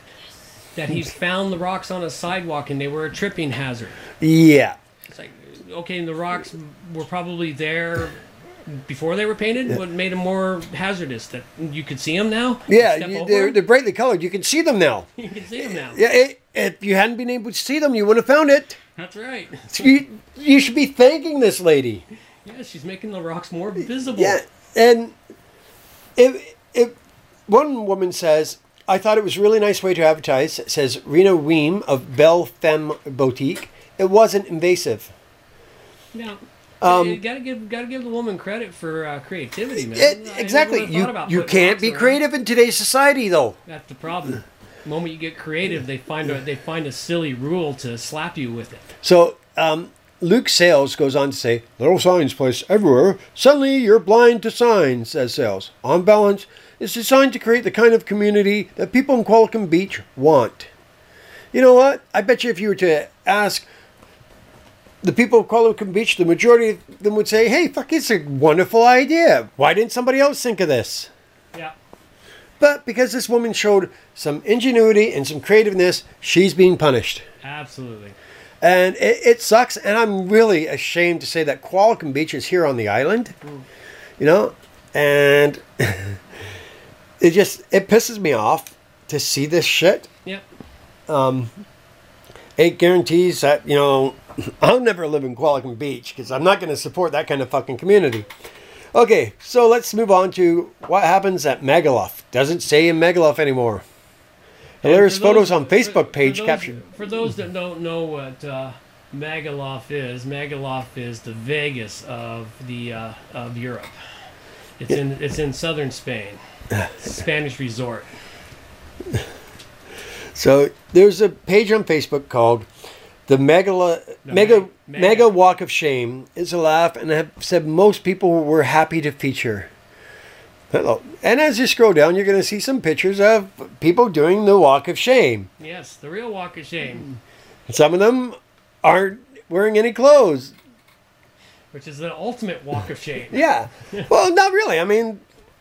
That he's found the rocks on a sidewalk and they were a tripping hazard. Yeah. It's like, okay, and the rocks were probably there before they were painted. What made them more hazardous? That you could see them now. Yeah, you, they're, they're brightly colored. You can see them now. *laughs* you can see them now. Yeah, it, if you hadn't been able to see them, you wouldn't have found it. That's right. *laughs* So you, you should be thanking this lady. Yeah, she's making the rocks more visible. Yeah, and if if one woman says, "I thought it was a really nice way to advertise," says Rena Weem of Belle Femme Boutique. It wasn't invasive. Now, Um, you gotta give gotta give the woman credit for uh, creativity, man. It- exactly. You you can't be around. creative in today's society, though. That's the problem. The moment you get creative, they find a they find a silly rule to slap you with it. So um, Luke Sales goes on to say, "Little signs placed everywhere. Suddenly, you're blind to signs," says Sales. On balance, it's designed to create the kind of community that people in Qualicum Beach want. You know what? I bet you if you were to ask the people of Qualicum Beach, the majority of them would say, "Hey, fuck, it's a wonderful idea. Why didn't somebody else think of this?" Yeah. But because this woman showed some ingenuity and some creativeness, she's being punished. Absolutely. And it, it sucks. And I'm really ashamed to say that Qualicum Beach is here on the island, you know, and *laughs* it just it pisses me off to see this shit. Yep. Um, it guarantees that you know *laughs* I'll never live in Qualicum Beach because I'm not going to support that kind of fucking community. Okay, so let's move on to what happens at Magaluf. Doesn't say in Magaluf anymore. There's photos on Facebook for- page for those, captured. For those that don't know what uh, Magaluf is, Magaluf is the Vegas of the uh, of Europe. It's in it's in southern Spain, *laughs* Spanish resort. So there's a page on Facebook called the Megala, No, Mega Mega. Mega Walk of Shame. It's a laugh, and I have said most people were happy to feature. Hello. And as you scroll down, you're going to see some pictures of people doing the Walk of Shame. Yes, the real walk of shame, Some of them aren't wearing any clothes. which is the ultimate walk of shame. Yeah. *laughs* well, not really. I mean,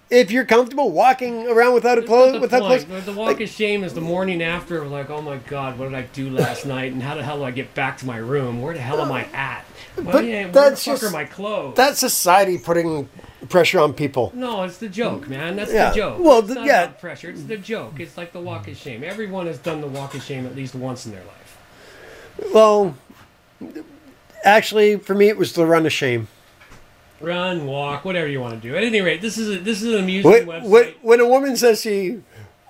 if you're comfortable walking around without a clothes, the without point. clothes, The walk of shame is the morning after, like, oh my god, what did I do last night, and how the hell do I get back to my room? Where the hell am I at? Well, But yeah, where that's the fuck just- are my clothes? that's society putting pressure on people. No, it's the joke, man. That's Yeah. the joke. Well, it's the- not yeah. pressure. It's the joke. It's like the walk of shame. Everyone has done the walk of shame at least once in their life. Well, actually, for me, it was the run of shame. Run, walk, whatever you want to do. At any rate, this is a, this is an amusing When, website. when, when a woman says she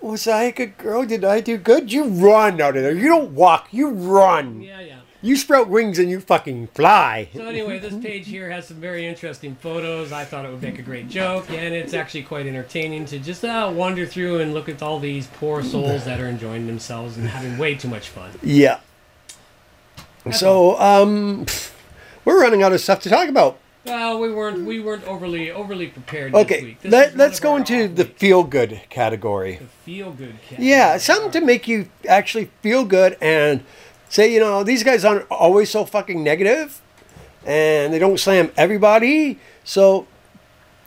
Was I a good girl? Did I do good? You run out of there. You don't walk, you run. yeah, yeah. You sprout wings and you fucking fly. So anyway, this page here has some very interesting photos. I thought it would make a great joke, and it's actually quite entertaining to just uh, wander through and look at all these poor souls that are enjoying themselves and having way too much fun. Yeah. So, um, we're running out of stuff to talk about. Well, we weren't we weren't overly overly prepared this Okay, week. This Let, let's go into the weeks. feel good category. the feel good. Yeah, something to make you actually feel good and say, you know, these guys aren't always so fucking negative and they don't slam everybody. So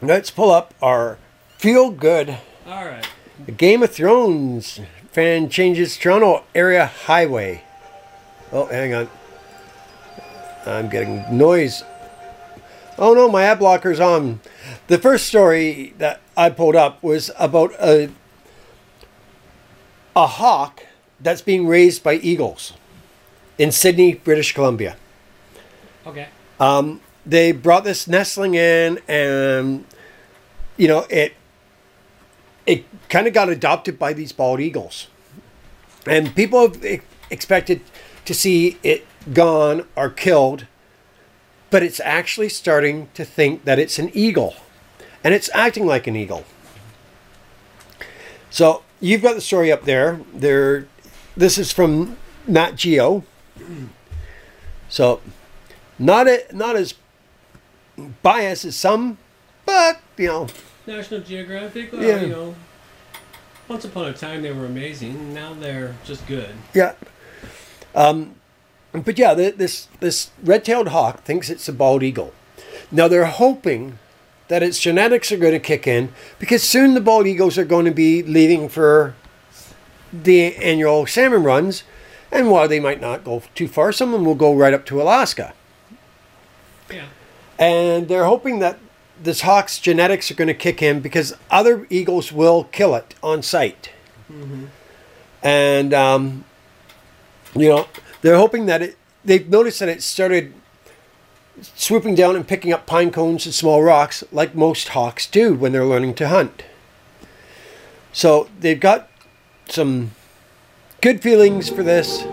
let's pull up our feel good. All right. The Game of Thrones fan changes Toronto area highway. Oh, hang on. I'm getting noise. Oh no, my ad blocker's on. The first story that I pulled up was about a a hawk that's being raised by eagles in Sidney, British Columbia. Okay. Um, they brought this nestling in, and you know it. It kind of got adopted by these bald eagles, and people have expected to see it gone or killed, but it's actually starting to think that it's an eagle, and it's acting like an eagle. So you've got the story up there. There, this is from Nat Geo. So, not a, not as biased as some, but you know, National Geographic. Well, Yeah. you know, once upon a time they were amazing. Now they're just good. yeah. Um, but yeah, th- this this red-tailed hawk thinks it's a bald eagle. Now they're hoping that its genetics are going to kick in because soon the bald eagles are going to be leaving for the annual salmon runs, and while they might not go too far, some of them will go right up to Alaska. Yeah. and they're hoping that this hawk's genetics are going to kick in because other eagles will kill it on sight. And um, you know, they're hoping that it. They've noticed that it started swooping down and picking up pine cones and small rocks, like most hawks do when they're learning to hunt. So they've got some good feelings for this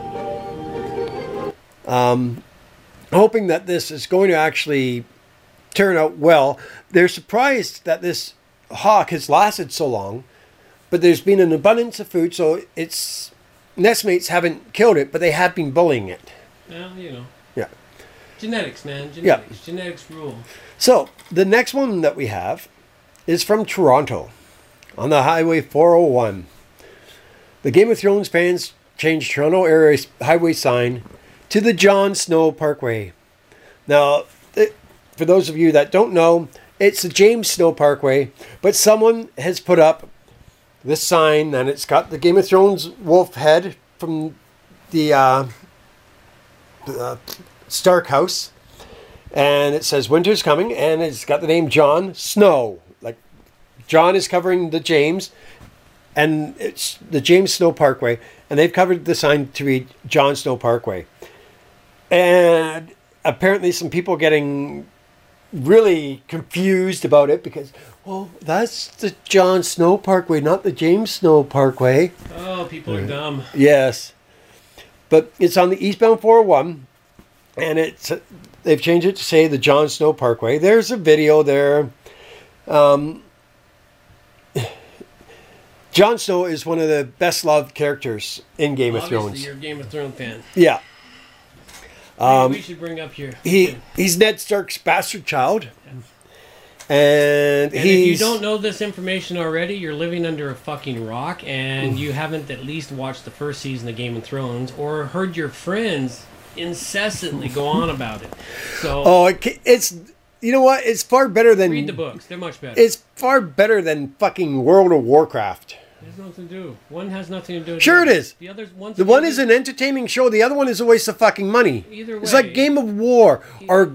um, hoping that this is going to actually turn out well. They're surprised that this hawk has lasted so long, but there's been an abundance of food, so its nestmates haven't killed it, but they have been bullying it. Well, you know, Yeah. genetics, man. Genetics. Genetics rule. So the next one that we have is from Toronto on the Highway 401. The Game of Thrones fans changed Toronto area highway sign to the Jon Snow Parkway. Now, it, for those of you that don't know, it's the James Snow Parkway, but someone has put up this sign and it's got the Game of Thrones wolf head from the, uh, uh, Stark House, and it says Winter's coming, and it's got the name Jon Snow. Like Jon is covering the James, and it's the James Snow Parkway, and they've covered the sign to read Jon Snow Parkway. And apparently, some people getting really confused about it because, well, that's the Jon Snow Parkway, not the James Snow Parkway. Oh, people are dumb. Yes, but it's on the eastbound 401, and it's they've changed it to say the Jon Snow Parkway. There's a video there. Um, Jon Snow is one of the best loved characters in Game of Thrones. you're a Game of Thrones fan. Yeah, Um, Maybe we should bring up here. he he's Ned Stark's bastard child, and, And he's if you don't know this information already, you're living under a fucking rock, and you haven't at least watched the first season of Game of Thrones or heard your friends incessantly go on *laughs* about it. So oh, it, it's you know what? It's far better than read the books; they're much better. It's far better than fucking World of Warcraft. Has nothing to do. One has nothing to do. with Sure it is. The other one's The one is an entertaining show. The other one is a waste of fucking money. Either way, it's like Game of War or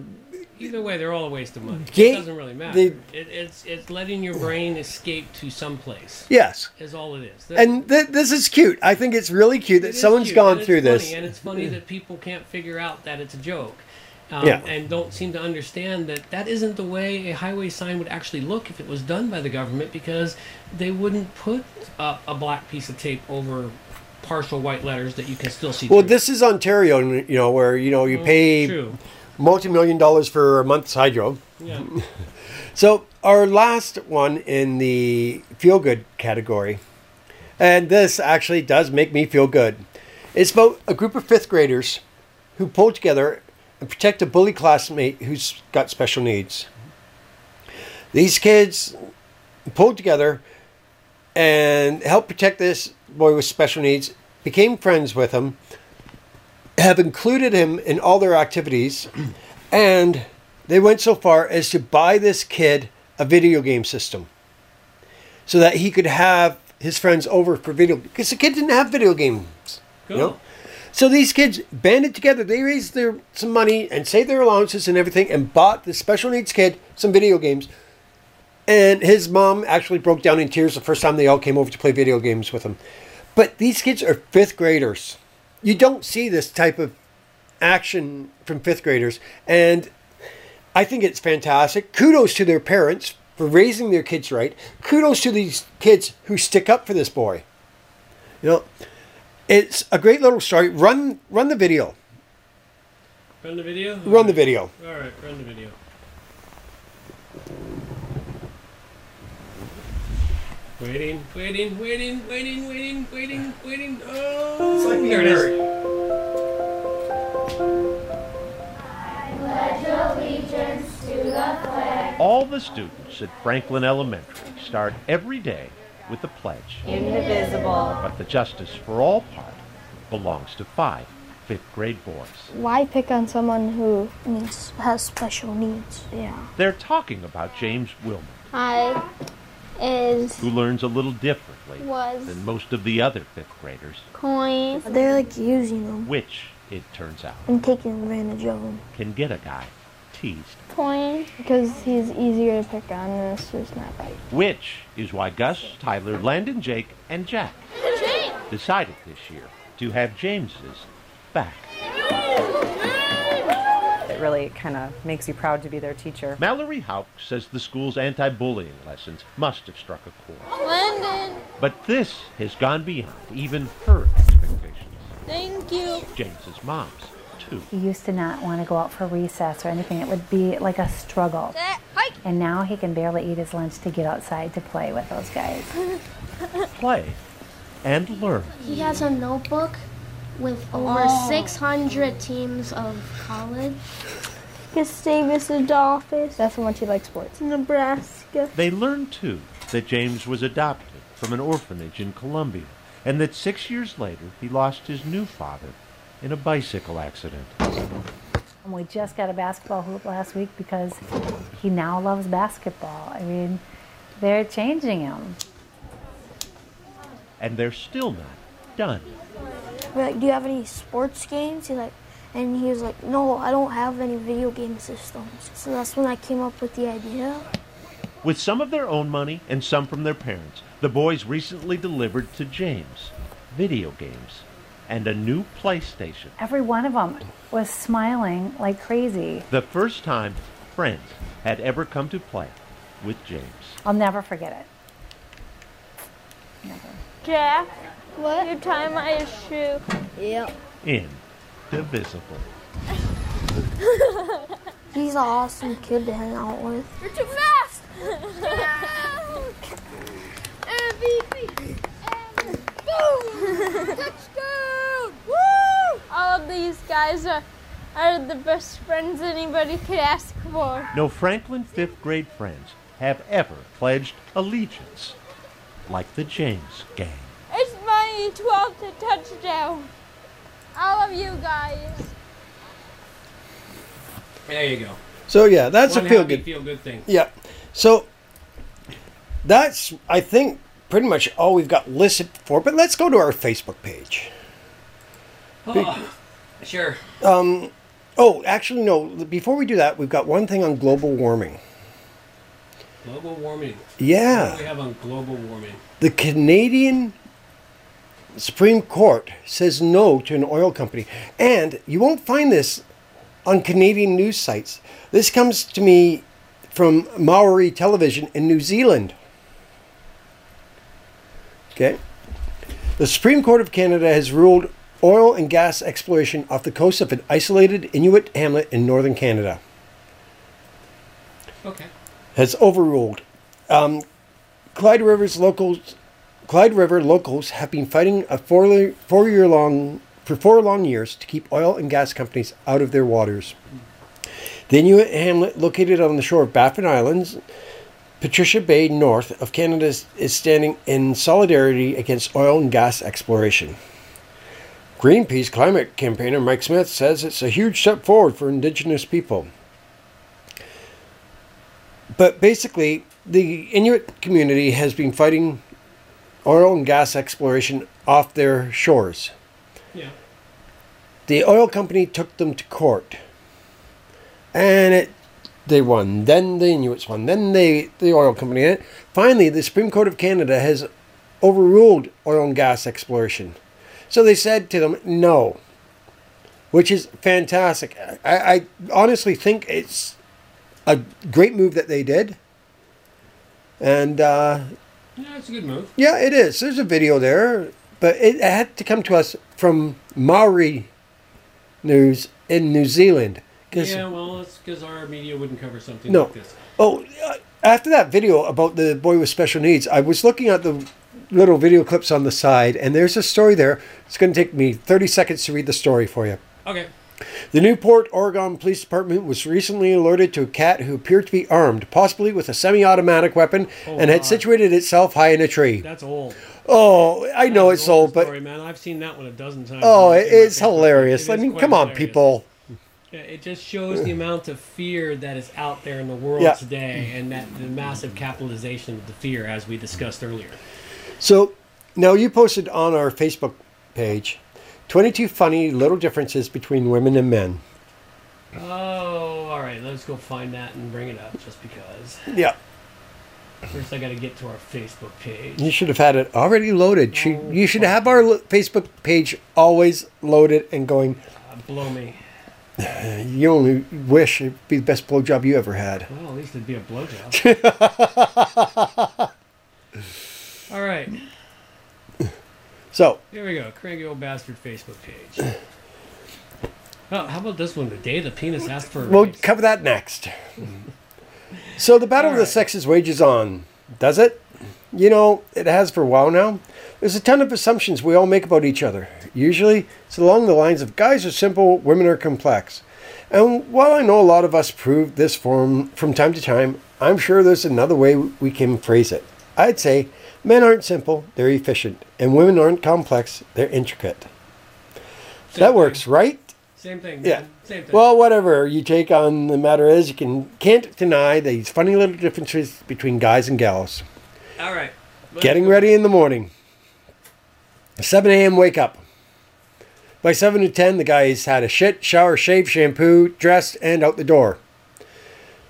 Either way, they're all a waste of money. Ga- it doesn't really matter. the- it, it's it's letting your brain escape to someplace. yes. Is all it is. And th- this is cute. I think it's really cute that It someone's cute, gone through funny, this. and it's funny that people can't figure out that it's a joke. Um, Yeah. And don't seem to understand that that isn't the way a highway sign would actually look if it was done by the government because they wouldn't put up a black piece of tape over partial white letters that you can still see. Well, through. this is Ontario, you know, where you know you pay True. multi-million dollars for a month's hydro. Yeah. *laughs* So our last one in the feel good category, and this actually does make me feel good. It's about a group of fifth graders who pulled together and protect a bully classmate who's got special needs. These kids pulled together and helped protect this boy with special needs, became friends with him, have included him in all their activities, *clears throat* and they went so far as to buy this kid a video game system so that he could have his friends over for video because the kid didn't have video games. Cool. You know? So these kids banded together. They raised their some money and saved their allowances and everything, and bought the special needs kid some video games. And his mom actually broke down in tears the first time they all came over to play video games with him. But these kids are fifth graders. You don't see this type of action from fifth graders, and I think it's fantastic. Kudos to their parents for raising their kids right. Kudos to these kids who stick up for this boy. You know, it's a great little story. Run, run the video. Run the video. Run the video. All right, run the video. Waiting, waiting, waiting, waiting, waiting, waiting, waiting. Oh, it's there it is. The flag. All the students at Franklin Elementary start every day with the pledge, Indivisible. but the justice for all part belongs to five fifth grade boys. Why pick on someone who needs has special needs? Yeah. They're talking about James Wilman, I is who learns a little differently was than most of the other fifth graders, coin. They're like using them which, it turns out, and taking advantage of them. can get a guy teased. Coin because he's easier to pick on, and this is not right. Which is why Gus, Tyler, Landon, Jake, and Jack decided this year to have James's back. It really kind of makes you proud to be their teacher. Mallory Hauk says the school's anti-bullying lessons must have struck a chord. Landon, But this has gone beyond even her expectations. thank you. James's mom's, too. He used to not want to go out for recess or anything. It would be like a struggle. Hike. And now he can barely eat his lunch to get outside to play with those guys. *laughs* Play and learn. He has a notebook with over 600 teams of college. Gustavus Adolphus. That's how much he likes sports. Nebraska. They learned, too, that James was adopted from an orphanage in Colombia and that six years later he lost his new father in a bicycle accident. And we just got a basketball hoop last week because he now loves basketball. I mean, they're changing him. And they're still not done. We're like, do you have any sports games? He's like, and he was like, no, I don't have any video game systems. So that's when I came up with the idea. With some of their own money and some from their parents, the boys recently delivered to James video games and a new PlayStation. Every one of them was smiling like crazy. The first time friends had ever come to play with James. I'll never forget it. Never. Jack, what? You tie my shoe. Yep. Indivisible. *laughs* He's an awesome kid to hang out with. You're too fast. *laughs* *laughs* MVP. Boom! Touchdown! Woo! All of these guys are, are the best friends anybody could ask for. No Franklin fifth grade friends have ever pledged allegiance like the James gang. It's my 12th touchdown. All of you guys. There you go. So yeah, that's One a feel good feel good thing. Yeah. So that's I think pretty much all we've got listed for. But let's go to our Facebook page. Oh, sure. Um, oh, actually, no. Before we do that, we've got one thing on global warming. Global warming. What do Yeah, we have on global warming? the Canadian Supreme Court says no to an oil company, and you won't find this on Canadian news sites. This comes to me from Maori television in New Zealand. Okay. The Supreme Court of Canada has ruled oil and gas exploration off the coast of an isolated Inuit hamlet in northern Canada. Okay. Has overruled. Um, Clyde River's locals, Clyde River locals have been fighting a four, four year long for four long years to keep oil and gas companies out of their waters. The Inuit hamlet, located on the shore of Baffin Islands, Patricia Bay, north of Canada, is- standing in solidarity against oil and gas exploration. Greenpeace climate campaigner Mike Smith says it's a huge step forward for Indigenous people. But basically, the Inuit community has been fighting oil and gas exploration off their shores. Yeah. The oil company took them to court, and it they won. Then the Inuits won. Then they the oil company. Finally, the Supreme Court of Canada has overruled oil and gas exploration. So they said to them, no, which is fantastic. I, I honestly think it's a great move that they did. And uh, Yeah, it's a good move. yeah, it is. There's a video there, but it had to come to us from Maori News in New Zealand. 'Cause- Yeah, well, it's because our media wouldn't cover something No. like this. Oh, uh, after that video about the boy with special needs, I was looking at the little video clips on the side, and there's a story there. It's going to take me 30 seconds to read the story for you. Okay. The Newport, Oregon Police Department was recently alerted to a cat who appeared to be armed, possibly with a semi automatic weapon, Oh, and had God. situated itself high in a tree. That's old. Oh, I know it's old, but story, man, I've seen that one a dozen times. oh, in it, my it's hilarious. It I mean, come on, people. It just shows the amount of fear that is out there in the world Yeah. today, and that the massive capitalization of the fear, as we discussed earlier. So now you posted on our Facebook page 22 funny little differences between women and men. Oh, all right. Let's go find that and bring it up, just because. Yeah. First, I got to get to our Facebook page. You should have had it already loaded. Oh, You should have our Facebook page always loaded and going. Uh, blow me. *laughs* You only wish it'd be the best blowjob you ever had. Well, at least it'd be a blowjob. *laughs* all right. So, Here we go. Cranky old bastard Facebook page. Oh, how about this one? The day the penis asked for a we'll raise. cover that next. So, the battle of the sexes wages on. Does it? You know, it has for a while now. There's a ton of assumptions we all make about each other. Usually, it's along the lines of guys are simple, women are complex. And while I know a lot of us prove this form from time to time, I'm sure there's another way we can phrase it. I'd say men aren't simple, they're efficient, and women aren't complex, they're intricate. Same that thing. works, right? Same thing. Yeah. Man. Same thing. Well, whatever you take on the matter is, you can can't deny these funny little differences between guys and gals. All right. Let's Getting go. ready in the morning. 7 a.m. wake up. By 7 to 10, the guy's had a shit, shower, shave, shampoo, dressed, and out the door.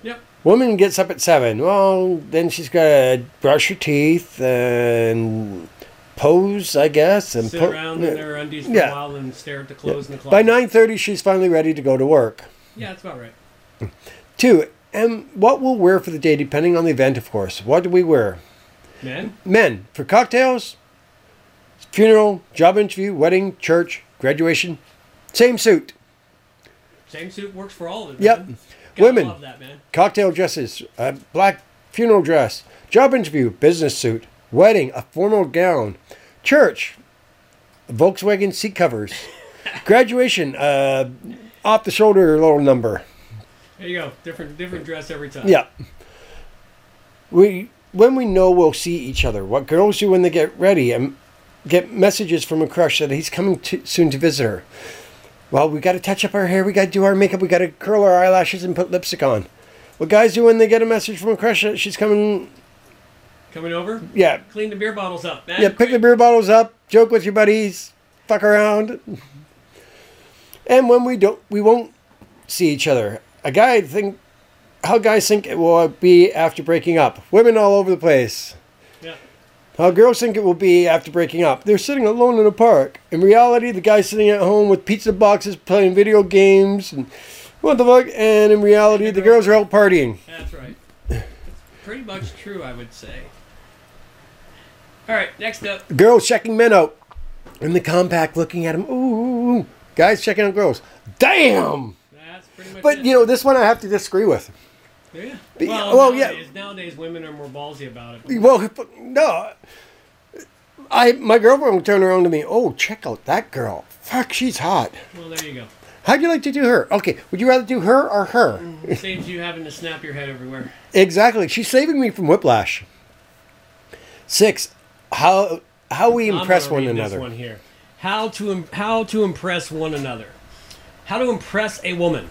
Yep. Woman gets up at 7. Well, then she's got to brush her teeth and pose, I guess. And Sit po- around in their undies for Yeah. a while and stare at the clothes in the By 9.30, she's finally ready to go to work. Yeah, that's about right. Two, and what we'll wear for the day, depending on the event, of course. What do we wear? Men. Men, for cocktails, funeral, job interview, wedding, church, graduation, same suit. Same suit works for all of it. Yep. Women, Love that, man. cocktail dresses, a black funeral dress, job interview, business suit, wedding, a formal gown, church, Volkswagen seat covers, *laughs* graduation, uh, off the shoulder little number. There you go. Different different dress every time. Yeah. We when we know we'll see each other. What girls do when they get ready and get messages from a crush that he's coming to, soon to visit her. Well, we got to touch up our hair. We got to do our makeup. We got to curl our eyelashes and put lipstick on. What guys do when they get a message from a crush that she's coming? Coming over. Yeah, Clean the beer bottles up, man. yeah. Pick the beer bottles up. Joke with your buddies. Fuck around. Mm-hmm. And when we don't, we won't see each other. A guy think how guys think it will be after breaking up. Women all over the place. Yeah. How girls think it will be after breaking up. They're sitting alone in a park. In reality, the guy's sitting at home with pizza boxes, playing video games, and what the fuck. And in reality, the girls are out partying. That's right. Pretty much true, I would say. All right, next up. Girls checking men out in the compact, looking at him. Ooh, ooh, ooh. guys checking out girls. Damn. That's pretty much But it. you know, this one I have to disagree with. Yeah. But- Well, well, yeah. nowadays, nowadays women are more ballsy about it. Well, no. I my girlfriend would turn around to me. Oh, check out that girl. Fuck, she's hot. Well, there you go. How'd you like to do her? Okay, would you rather do her or her? Mm-hmm. It saves you having to snap your head everywhere. Exactly. She's saving me from whiplash. Six. How how we I'm impress one another. One here. How to how to impress one another. How to impress a woman.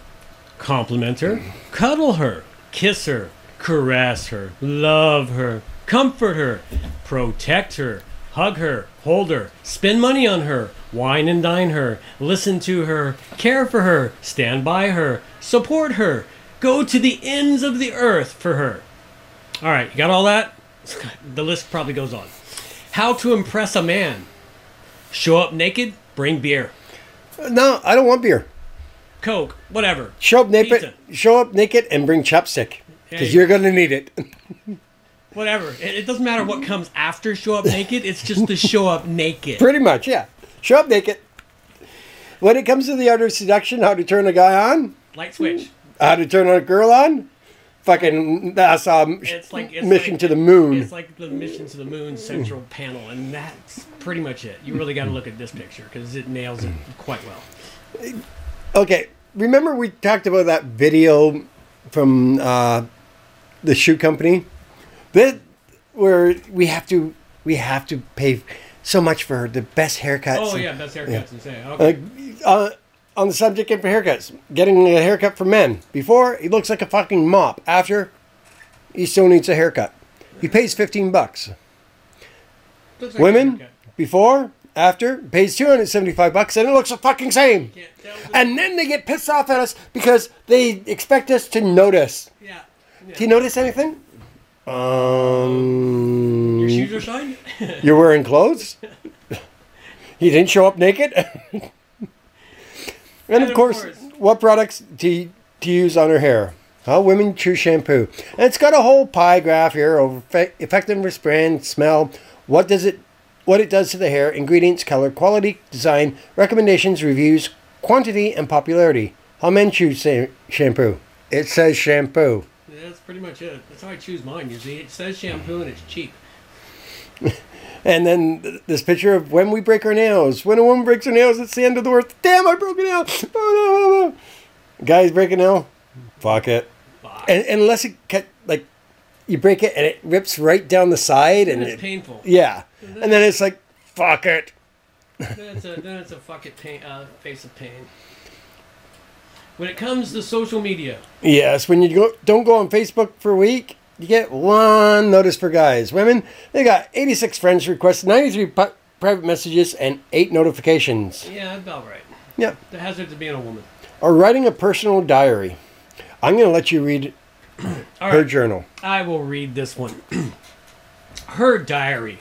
Compliment her, mm-hmm. cuddle her, kiss her, caress her, love her, comfort her, protect her, hug her, hold her, spend money on her, wine and dine her, listen to her, care for her, stand by her, support her, go to the ends of the earth for her. All right, you got all that? *laughs* The list probably goes on. How to impress a man. Show up naked, bring beer. No, I don't want beer. Coke, whatever. Show up naked. Pizza. Show up naked and bring chapstick because you you're gonna need it. *laughs* Whatever. It, it doesn't matter what comes after show up naked, it's just to show up naked. Pretty much, yeah. Show up naked. When it comes to the art of seduction, how to turn a guy on, Light switch. how to turn a girl on, fucking that's um It's like it's mission like- to the moon. It's like the mission to the moon central panel, and that's pretty much it. You really got to look at this picture because it nails it quite well. Okay, remember we talked about that video from uh, the shoe company that where we have to we have to pay so much for the best haircuts. Oh and- yeah, best haircuts say okay. Uh, uh, on the subject of haircuts, getting a haircut for men. Before he looks like a fucking mop. After he still needs a haircut. He pays fifteen bucks. Looks like Women before after pays two hundred seventy five bucks and it looks the fucking same. Can't tell the- And then they get pissed off at us because they expect us to notice. yeah. yeah. Do you notice anything? Um, Your shoes are signed. *laughs* You're wearing clothes. *laughs* you didn't show up naked. *laughs* and, And of course, course- what products to to use on her hair? How women choose shampoo. And it's got a whole pie graph here of effect- effectiveness, brand, smell. What does it? What it does to the hair? Ingredients, color, quality, design, recommendations, reviews, quantity, and popularity. How men choose shampoo. It says shampoo. Yeah, that's pretty much it. That's how I choose mine usually. It says shampoo and it's cheap. *laughs* And then th- this picture of when we break our nails. When a woman breaks her nails, it's the end of the world. Damn, I broke a nail. Oh, no, no, no. Guys break a nail. Fuck it. Fuck. And, unless it you break it and it rips right down the side. And And it's it, painful. yeah. And then it's like, fuck it. Then it's a then it's a fuck it pain, uh, face of pain. when it comes to social media. Yes, when you go, don't go on Facebook for a week, you get one notice for guys. Women, they got 86 friends requests, 93 pi- private messages, and 8 notifications. Yeah, about right. Yeah. The hazards of being a woman. Or writing a personal diary. I'm going to let you read *clears throat* All her right. journal. I will read this one. *clears throat* Her diary.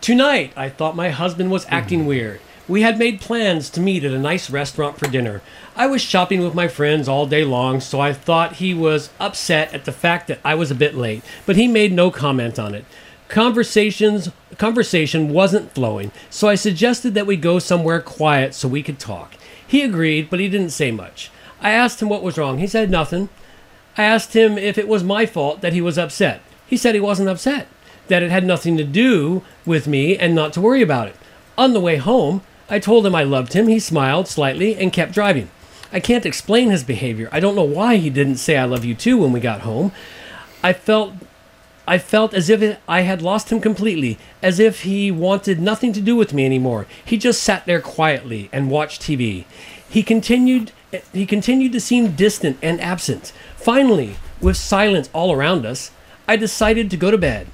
Tonight, I thought my husband was acting mm-hmm. weird. We had made plans to meet at a nice restaurant for dinner. I was shopping with my friends all day long, so I thought he was upset at the fact that I was a bit late, but he made no comment on it. Conversations conversation wasn't flowing, so I suggested that we go somewhere quiet so we could talk. He agreed, but he didn't say much. I asked him what was wrong. He said nothing. I asked him if it was my fault that he was upset. He said he wasn't upset, that it had nothing to do with me and not to worry about it. On the way home, I told him I loved him. He smiled slightly and kept driving. I can't explain his behavior. I don't know why he didn't say I love you too when we got home. I felt I felt as if I had lost him completely, as if he wanted nothing to do with me anymore. He just sat there quietly and watched TV. He continued he continued to seem distant and absent. Finally, with silence all around us, I decided to go to bed.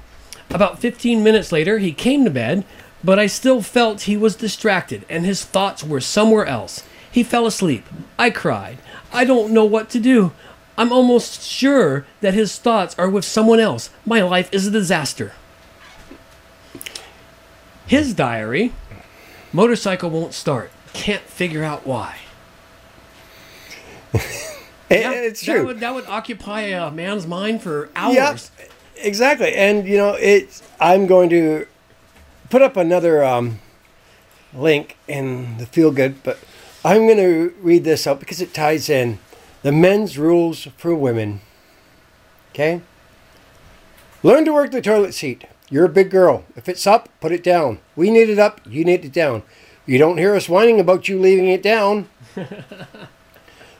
About 15 minutes later, he came to bed, but I still felt he was distracted and his thoughts were somewhere else. He fell asleep. I cried. I don't know what to do. I'm almost sure that his thoughts are with someone else. My life is a disaster. His diary motorcycle won't start. Can't figure out why. *laughs* It- it's That true. would, that would occupy a man's mind for hours. Yeah, exactly. And you know, it's. I'm going to put up another um, link in the feel good, but I'm going to read this out because it ties in the men's rules for women. Okay. Learn to work the toilet seat. You're a big girl. If it's up, put it down. We need it up. You need it down. You don't hear us whining about you leaving it down. *laughs*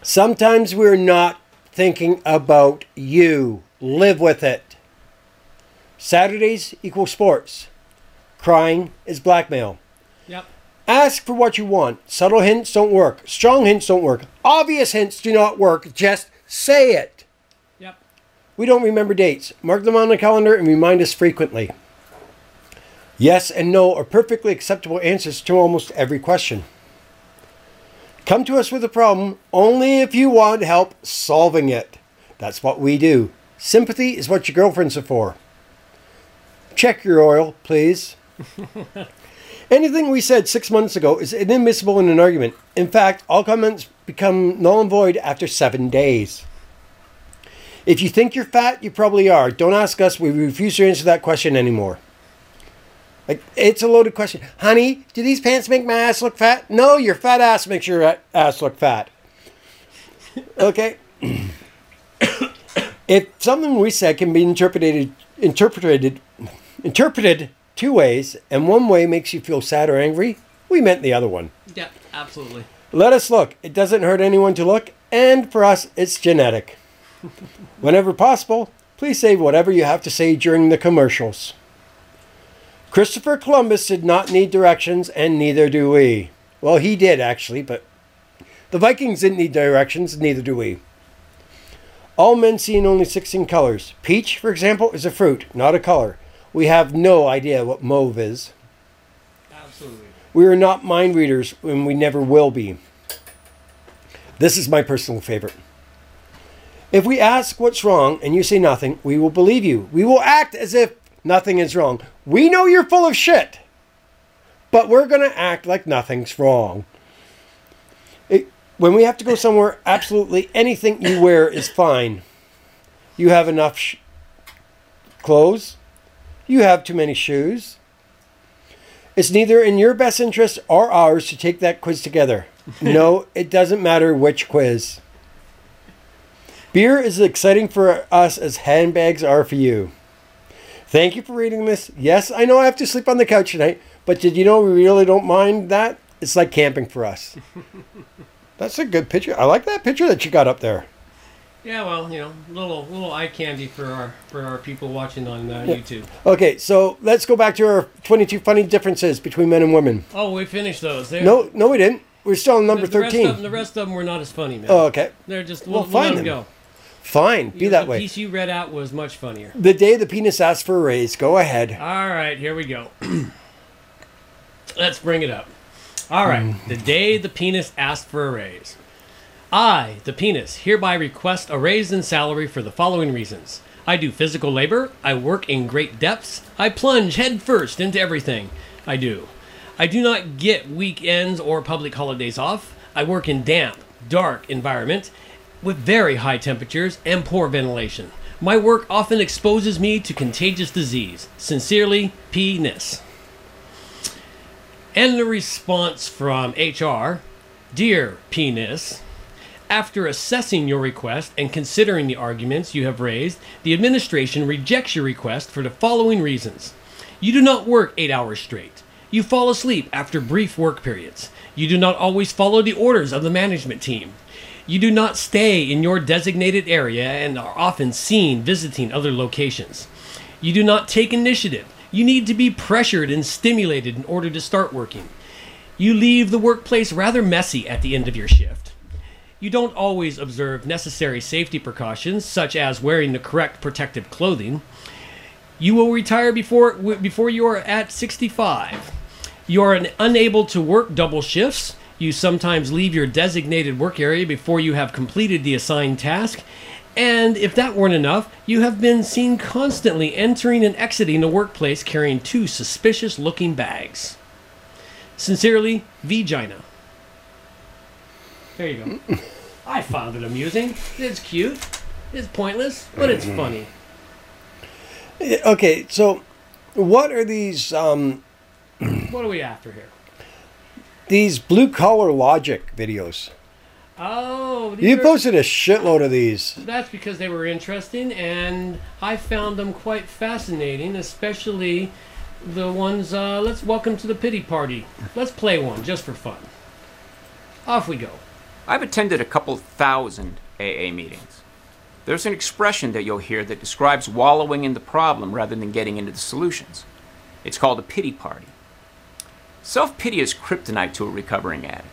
Sometimes we're not thinking about you. Live with it. Saturdays equal sports. Crying is blackmail. Yep. Ask for what you want. Subtle hints don't work. Strong hints don't work. Obvious hints do not work. Just say it. Yep. We don't remember dates. Mark them on the calendar and remind us frequently. Yes and no are perfectly acceptable answers to almost every question. Come to us with a problem only if you want help solving it. That's what we do. Sympathy is what your girlfriends are for. Check your oil, please. *laughs* Anything we said six months ago is inadmissible in an argument. In fact, all comments become null and void after seven days. If you think you're fat, you probably are. Don't ask us. We refuse to answer that question anymore. Like it's a loaded question. Honey, do these pants make my ass look fat? No, your fat ass makes your ass look fat. Okay. *coughs* if something we said can be interpreted interpreted interpreted two ways, and one way makes you feel sad or angry, we meant the other one. Yeah, absolutely. Let us look. It doesn't hurt anyone to look, and for us, it's genetic. *laughs* Whenever possible, please save whatever you have to say during the commercials. Christopher Columbus did not need directions, and neither do we. Well, he did actually, but the Vikings didn't need directions, neither do we. All men see in only 16 colors. Peach, for example, is a fruit, not a color. We have no idea what mauve is. Absolutely. We are not mind readers, and we never will be. This is my personal favorite. If we ask what's wrong and you say nothing, we will believe you. We will act as if nothing is wrong. We know you're full of shit, but we're going to act like nothing's wrong. It, when we have to go somewhere, absolutely anything you wear is fine. You have enough sh- clothes. You have too many shoes. It's neither in your best interest or ours to take that quiz together. *laughs* no, it doesn't matter which quiz. Beer is as exciting for us as handbags are for you. Thank you for reading this. Yes, I know I have to sleep on the couch tonight, but did you know we really don't mind that? It's like camping for us. *laughs* That's a good picture. I like that picture that you got up there. Yeah, well, you know, little little eye candy for our for our people watching on uh, YouTube. Okay, so let's go back to our 22 funny differences between men and women. Oh, we finished those. There. No, no, we didn't. We're still on number the, the rest thirteen. of the rest of them were not as funny, man. Oh, okay. They're just Well, we'll, fine them go. Fine. Be You- that the way. piece you read out was much funnier. The day the penis asked for a raise. Go ahead. All right, here we go. *clears throat* Let's bring it up. All right, mm. the day the penis asked for a raise. I, the penis, hereby request a raise in salary for the following reasons. I do physical labor, I work in great depths, I plunge headfirst into everything I do. I do not get weekends or public holidays off. I work in damp, dark environment with very high temperatures and poor ventilation. My work often exposes me to contagious disease. Sincerely, P. Nis. And the response from HR Dear Penis, after assessing your request and considering the arguments you have raised, the administration rejects your request for the following reasons. You do not work eight hours straight. You fall asleep after brief work periods. You do not always follow the orders of the management team. You do not stay in your designated area and are often seen visiting other locations. You do not take initiative. You need to be pressured and stimulated in order to start working. You leave the workplace rather messy at the end of your shift. You don't always observe necessary safety precautions, such as wearing the correct protective clothing. You will retire before before you are at 65. You are un- unable to work double shifts. You sometimes leave your designated work area before you have completed the assigned task. And if that weren't enough, you have been seen constantly entering and exiting the workplace carrying two suspicious looking bags. Sincerely, Vagina. There you go. I found it amusing. It's cute. It's pointless, but it's funny. Eh, Okay, so what are these um, What are we after here? these blue collar logic videos? Oh, these You are- posted a shitload of these. That's because they were interesting, and I found them quite fascinating, especially the ones. Uh, let's welcome to the pity party. Let's play one just for fun. Off we go. I've attended a couple thousand AA meetings. There's an expression that you'll hear that describes wallowing in the problem rather than getting into the solutions. It's called a pity party. Self pity is kryptonite to a recovering addict.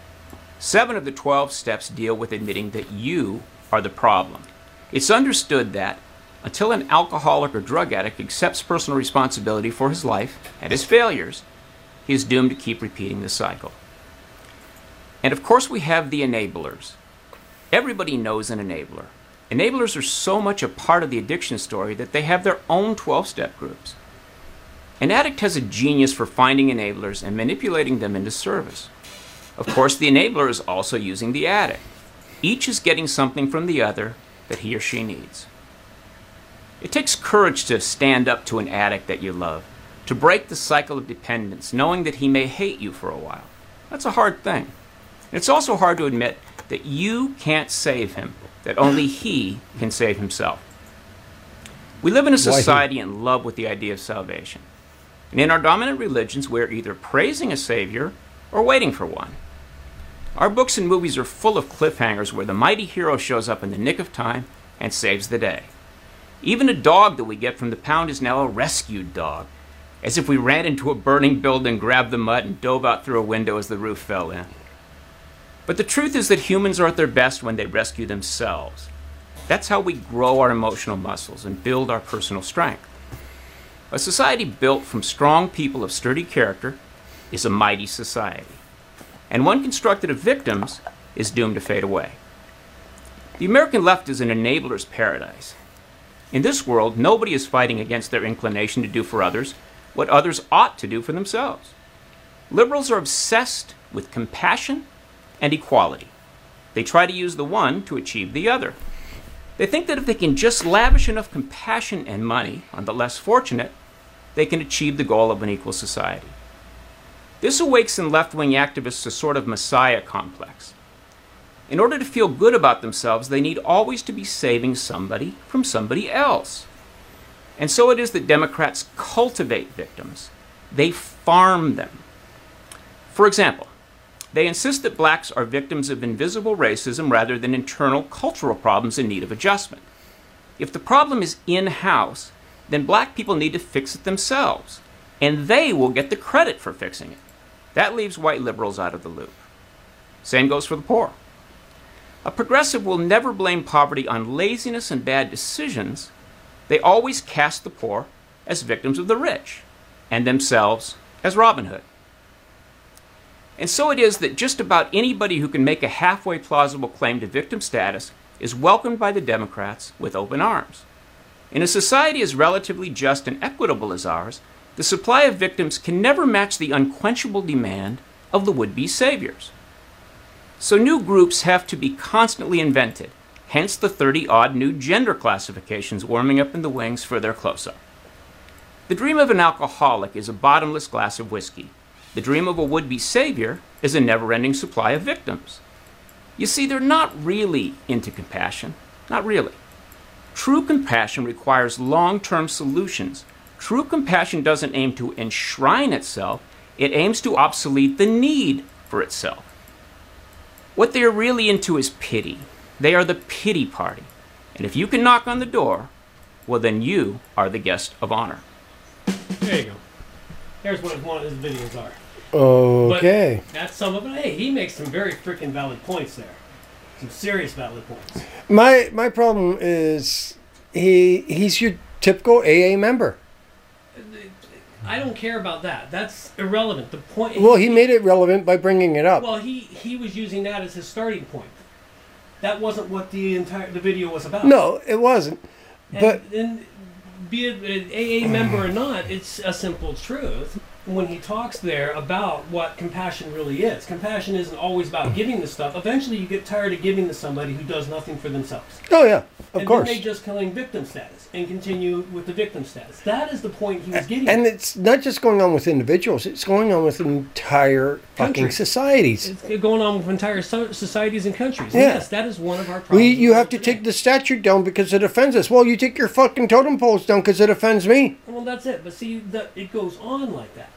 Seven of the 12 steps deal with admitting that you are the problem. It's understood that until an alcoholic or drug addict accepts personal responsibility for his life and his failures, he is doomed to keep repeating the cycle. And of course, we have the enablers. Everybody knows an enabler. Enablers are so much a part of the addiction story that they have their own 12 step groups. An addict has a genius for finding enablers and manipulating them into service. Of course, the enabler is also using the addict. Each is getting something from the other that he or she needs. It takes courage to stand up to an addict that you love, to break the cycle of dependence, knowing that he may hate you for a while. That's a hard thing. It's also hard to admit that you can't save him, that only he can save himself. We live in a society in love with the idea of salvation. And in our dominant religions, we're either praising a savior or waiting for one. Our books and movies are full of cliffhangers where the mighty hero shows up in the nick of time and saves the day. Even a dog that we get from the pound is now a rescued dog, as if we ran into a burning building, grabbed the mud, and dove out through a window as the roof fell in. But the truth is that humans are at their best when they rescue themselves. That's how we grow our emotional muscles and build our personal strength. A society built from strong people of sturdy character is a mighty society. And one constructed of victims is doomed to fade away. The American left is an enabler's paradise. In this world, nobody is fighting against their inclination to do for others what others ought to do for themselves. Liberals are obsessed with compassion and equality. They try to use the one to achieve the other. They think that if they can just lavish enough compassion and money on the less fortunate, they can achieve the goal of an equal society. This awakes in left wing activists a sort of messiah complex. In order to feel good about themselves, they need always to be saving somebody from somebody else. And so it is that Democrats cultivate victims, they farm them. For example, they insist that blacks are victims of invisible racism rather than internal cultural problems in need of adjustment. If the problem is in house, then black people need to fix it themselves, and they will get the credit for fixing it. That leaves white liberals out of the loop. Same goes for the poor. A progressive will never blame poverty on laziness and bad decisions. They always cast the poor as victims of the rich and themselves as Robin Hood. And so it is that just about anybody who can make a halfway plausible claim to victim status is welcomed by the Democrats with open arms. In a society as relatively just and equitable as ours, the supply of victims can never match the unquenchable demand of the would be saviors. So new groups have to be constantly invented, hence the 30 odd new gender classifications warming up in the wings for their close up. The dream of an alcoholic is a bottomless glass of whiskey. The dream of a would be savior is a never ending supply of victims. You see, they're not really into compassion. Not really. True compassion requires long term solutions. True compassion doesn't aim to enshrine itself, it aims to obsolete the need for itself. What they are really into is pity. They are the pity party. And if you can knock on the door, well, then you are the guest of honor. There you go. Here's what one of his videos are. Okay. But that's some of it. Hey, he makes some very freaking valid points there. Some serious valid points. My my problem is he he's your typical AA member. I don't care about that. That's irrelevant. The point. Well, he made it relevant by bringing it up. Well, he he was using that as his starting point. That wasn't what the entire the video was about. No, it wasn't. And, But and be it an AA member or not, it's a simple truth. When he talks there about what compassion really is, compassion isn't always about giving the stuff. Eventually, you get tired of giving to somebody who does nothing for themselves. oh yeah, and course. they just claim victim status and continue with the victim status. That is the point he was getting. And at. it's not just going on with individuals; it's going on with entire fucking societies. It's going on with entire so- societies and countries. Yeah. Yes, that is one of our problems. We, you have to today. take the statute down because it offends us. Well, you take your fucking totem poles down because it offends me. Well, that's it. But see, the, it goes on like that.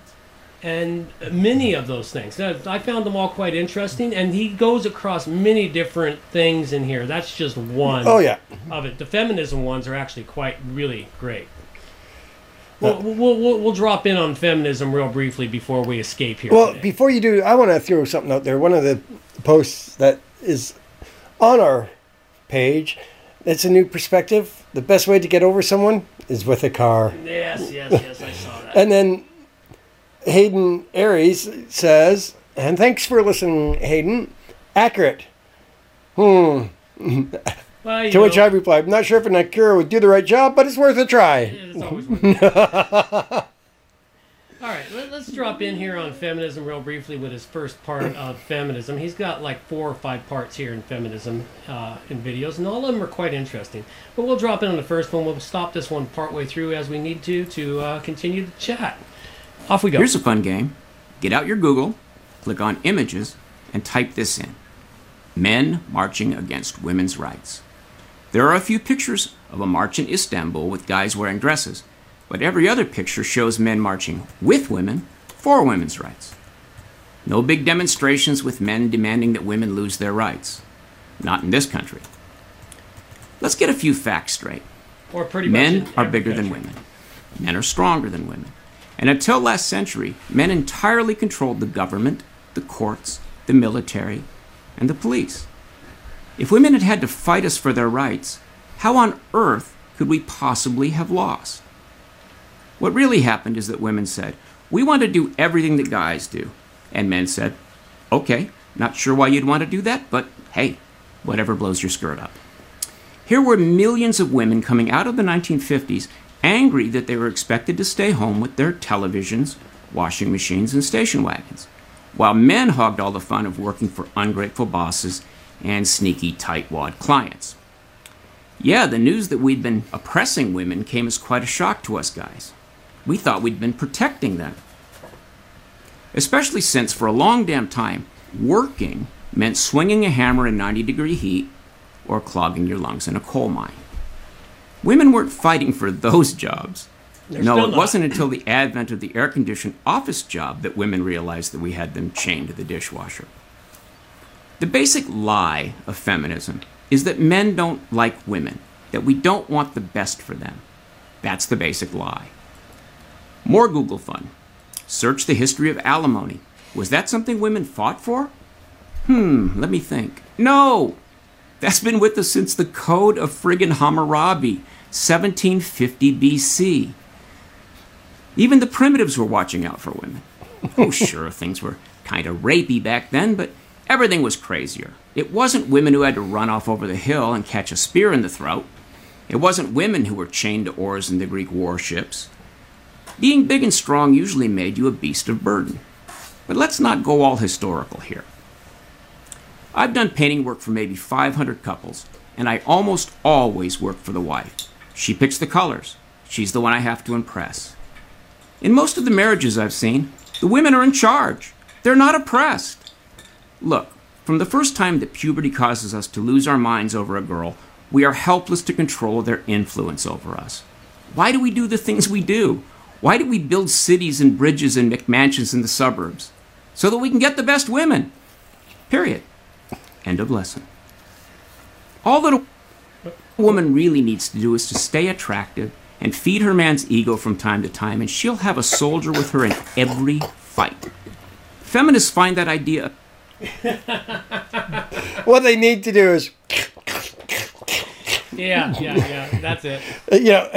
And many of those things. I found them all quite interesting, and he goes across many different things in here. That's just one Oh yeah. of it. The feminism ones are actually quite really great. We'll, we'll, we'll, we'll drop in on feminism real briefly before we escape here. Well, today. before you do, I want to throw something out there. One of the posts that is on our page, it's a new perspective. The best way to get over someone is with a car. yes, yes, yes, I saw that. And then Hayden Aries says, and thanks for listening, Hayden. Accurate. Hmm. Well, To which know, I replied, I'm not sure if an Acura would do the right job, but it's worth a try. It's always worth it. *laughs* All right, let, us drop in here on feminism real briefly with his first part of feminism. He's got like four or five parts here in feminism uh, in videos, and all of them are quite interesting. But we'll drop in on the first one. We'll stop this one partway through as we need to to uh, continue the chat. Off we go. Here's a fun game. Get out your Google, click on Images, and type this in Men marching against women's rights. There are a few pictures of a march in Istanbul with guys wearing dresses, but every other picture shows men marching with women for women's rights. No big demonstrations with men demanding that women lose their rights. Not in this country. Let's get a few facts straight. or pretty Men are bigger than women. Men are stronger than women. And until last century, men entirely controlled the government, the courts, the military, and the police. If women had had to fight us for their rights, how on earth could we possibly have lost? What really happened is that women said, We want to do everything that guys do. And men said, Okay, not sure why you'd want to do that, but hey, whatever blows your skirt up. Here were millions of women coming out of the 1950s angry that they were expected to stay home with their televisions, washing machines, and station wagons, while men hogged all the fun of working for ungrateful bosses and sneaky tightwad clients. Yeah, the news that we'd been oppressing women came as quite a shock to us guys. We thought we'd been protecting them. Especially since, for a long damn time, working meant swinging a hammer in 90 degree heat or clogging your lungs in a coal mine. Women weren't fighting for those jobs. They're no, it not. wasn't until the advent of the air conditioned office job that women realized that we had them chained to the dishwasher. The basic lie of feminism is that men don't like women, that we don't want the best for them. That's the basic lie. More Google fun. Search the history of alimony. Was that something women fought for? Hmm, let me think. No! That's been with us since the Code of Friggin' Hammurabi, 1750 BC. Even the primitives were watching out for women. Oh, *laughs* sure, things were kind of rapey back then, but everything was crazier. It wasn't women who had to run off over the hill and catch a spear in the throat. It wasn't women who were chained to oars in the Greek warships. Being big and strong usually made you a beast of burden. But let's not go all historical here. I've done painting work for maybe 500 couples, and I almost always work for the wife. She picks the colors. She's the one I have to impress. In most of the marriages I've seen, the women are in charge. They're not oppressed. Look, from the first time that puberty causes us to lose our minds over a girl, we are helpless to control their influence over us. Why do we do the things we do? Why do we build cities and bridges and McMansions in the suburbs? So that we can get the best women. Period. End of lesson. All that a woman really needs to do is to stay attractive and feed her man's ego from time to time, and she'll have a soldier with her in every fight. Feminists find that idea. *laughs* What they need to do is, Yeah, yeah, yeah. That's it. *laughs* you know,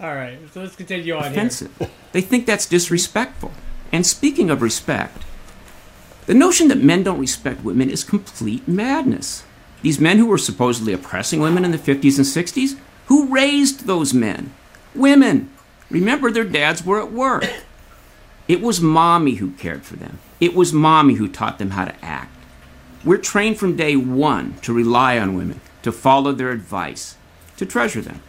All right, so let's continue on offensive. They think that's disrespectful. And speaking of respect, the notion that men don't respect women is complete madness. These men who were supposedly oppressing women in the 50s and 60s, who raised those men? Women. Remember, their dads were at work. It was mommy who cared for them. It was mommy who taught them how to act. We're trained from day one to rely on women, to follow their advice, to treasure them.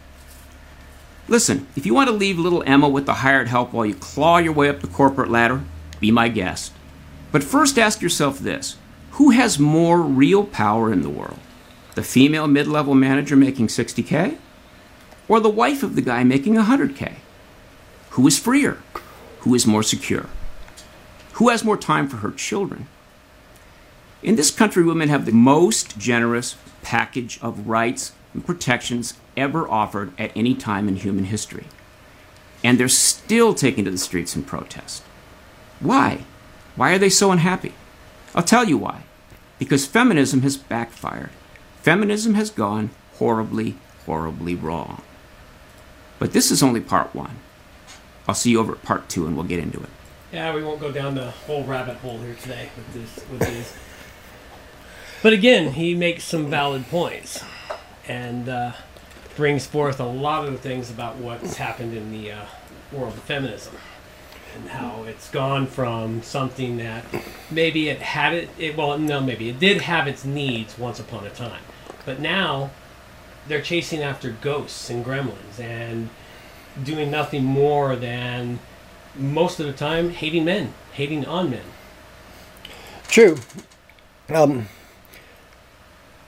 Listen, if you want to leave little Emma with the hired help while you claw your way up the corporate ladder, be my guest. But first ask yourself this who has more real power in the world? The female mid level manager making 60K? Or the wife of the guy making 100K? Who is freer? Who is more secure? Who has more time for her children? In this country, women have the most generous package of rights and protections ever offered at any time in human history. And they're still taken to the streets in protest. Why? Why are they so unhappy? I'll tell you why. Because feminism has backfired. Feminism has gone horribly, horribly wrong. But this is only part one. I'll see you over at part two and we'll get into it. Yeah, we won't go down the whole rabbit hole here today with this with these. But again, he makes some valid points, and uh, brings forth a lot of the things about what's happened in the uh, world of feminism, and how it's gone from something that maybe it had it, it well, no, maybe it did have its needs once upon a time, but now they're chasing after ghosts and gremlins and doing nothing more than most of the time hating men, hating on men. True. Um,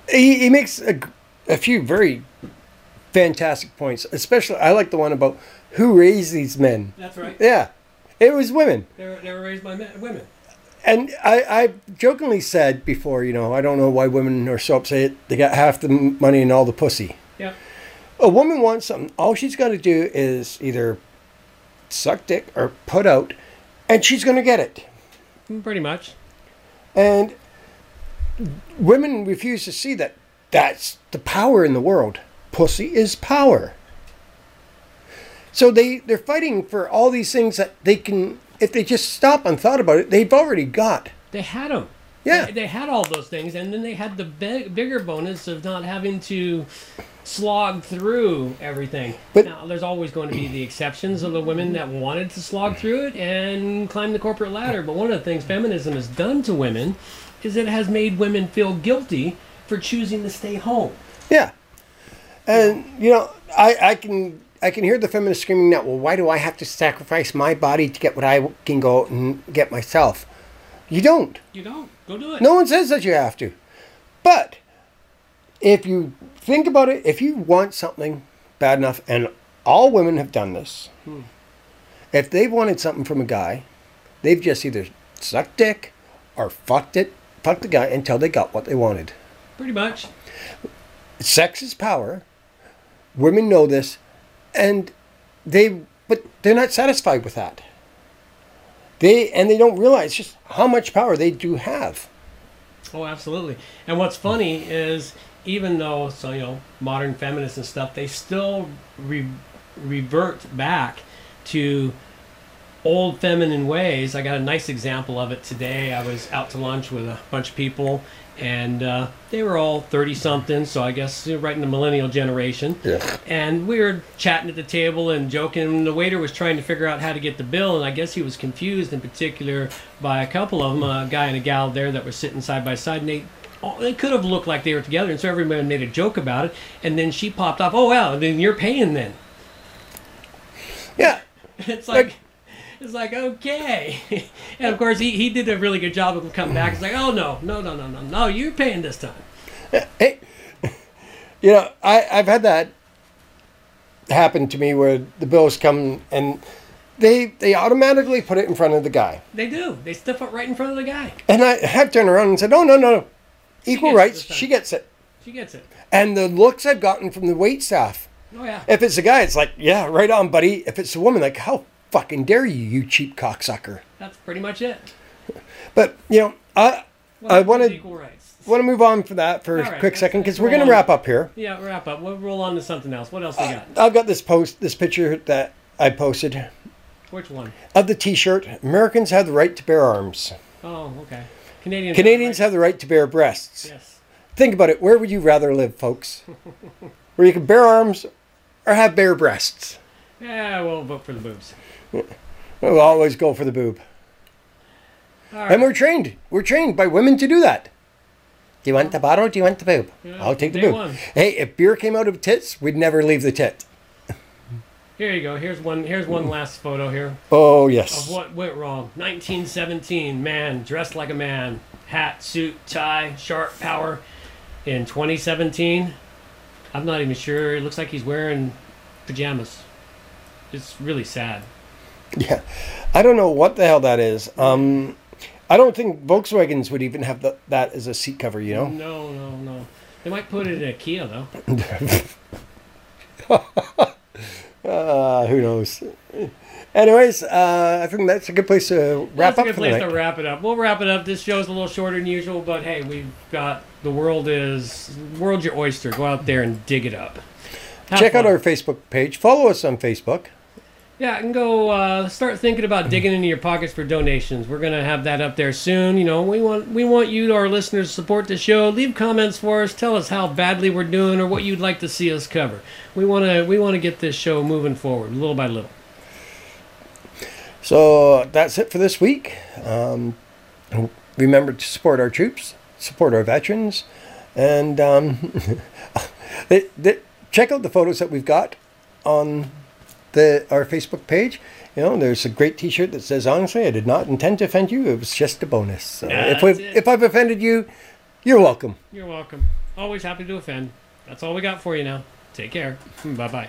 he, he makes a, a few very fantastic points. Especially, I like the one about who raised these men. That's right. Yeah, it was women. They were, they were raised by men, women. And I, I jokingly said before, you know, I don't know why women are so upset. They got half the money and all the pussy. Yeah. A woman wants something. All she's got to do is either suck dick or put out, and she's going to get it. Mm, pretty much. And women refuse to see that that's the power in the world. Pussy is power. So they, they're fighting for all these things that they can, if they just stop and thought about it, they've already got. They had them. Yeah. They, they had all those things, and then they had the big, bigger bonus of not having to slog through everything. But- now, there's always going to be the exceptions of the women that wanted to slog through it and climb the corporate ladder. But one of the things feminism has done to women is it has made women feel guilty for choosing to stay home. Yeah. And you know, I, I can I can hear the feminists screaming now, well, why do I have to sacrifice my body to get what I can go and get myself? You don't. You don't. Go do it. No one says that you have to. But if you think about it, if you want something bad enough, and all women have done this, hmm. if they've wanted something from a guy, they've just either sucked dick or fucked it, fucked the guy until they got what they wanted. Pretty much. Sex is power. Women know this, and they but they're not satisfied with that. They and they don't realize just how much power they do have. Oh, absolutely. And what's funny is even though so you know modern feminists and stuff, they still re- revert back to old feminine ways. I got a nice example of it today. I was out to lunch with a bunch of people, and uh, they were all thirty something, so I guess right in the millennial generation. Yeah. And we were chatting at the table and joking. And the waiter was trying to figure out how to get the bill, and I guess he was confused in particular by a couple of them, a guy and a gal there that were sitting side by side, and they. oh, They could have looked like they were together, and so everyone made a joke about it. And then she popped off. Oh well, then you're paying then. Yeah. *laughs* It's like, it's like okay. *laughs* and of course, he, he did a really good job of coming back. It's like, oh no, no, no, no, no, no, you're paying this time. Hey, you know, I, I've had that happen to me where the bills come and they they automatically put it in front of the guy. They do. They stuff it right in front of the guy. And I have turned around and said, "Oh no, no, no, equal it rights. She gets it." She gets it. And the looks I've gotten from the wait staff. Oh yeah. If it's a guy, it's like, "Yeah, right on, buddy." If it's a woman, like, "How fucking dare you, you cheap cocksucker!" That's pretty much it. But you know, I I want to want to move on for that for All a quick second because we're going to wrap up here. Yeah, wrap up. We'll roll on to something else. What else we uh, got? I've got this post, this picture that I posted Which one? of the T-shirt. Americans have the right to bear arms. Oh, okay. Canadians. Canadians have the right to bear breasts. Yes. Think about it. Where would you rather live, folks? *laughs* Where you can bear arms or have bare breasts? Yeah, we'll vote for the boobs. We'll always go for the boob. Right. And we're trained. We're trained by women to do that. Do you want the bottle? Do you want the boob? Yeah, I'll take the boob. one. Hey, if beer came out of tits, we'd never leave the tit. Here you go. Here's one. Here's one last photo here Oh, yes. of what went wrong. 1917. Man dressed like a man. Hat, suit, tie, sharp power. In 2017, I'm not even sure. It looks like he's wearing pajamas. It's really sad. Yeah. I don't know what the hell that is. Um, I don't think Volkswagens would even have the, that as a seat cover, you know? No, no, no. They might put it in a Kia though. *laughs* Uh, who knows? Anyways, uh, I think that's a good place to wrap That's a up good for the place night. to wrap it up. We'll wrap it up. This show's a little shorter than usual, but hey, we've got the world is world's your oyster. Go out there and dig it up. Have Check out our Facebook page. Follow us on Facebook. Yeah, and go uh, start thinking about digging into your pockets for donations. We're gonna have that up there soon. You know, we want we want you, our listeners, to support the show. Leave comments for us. Tell us how badly we're doing or what you'd like to see us cover. We wanna we wanna get this show moving forward, little by little. So that's it for this week. Um, remember to support our troops, support our veterans, and um, *laughs* check out the photos that we've got on the our Facebook page. You know, there's a great T-shirt that says, "Honestly, I did not intend to offend you. It was just a bonus." So Yeah, if we if I've offended you, you're welcome. You're welcome. Always happy to offend. That's all we got for you now. Take care. Bye bye.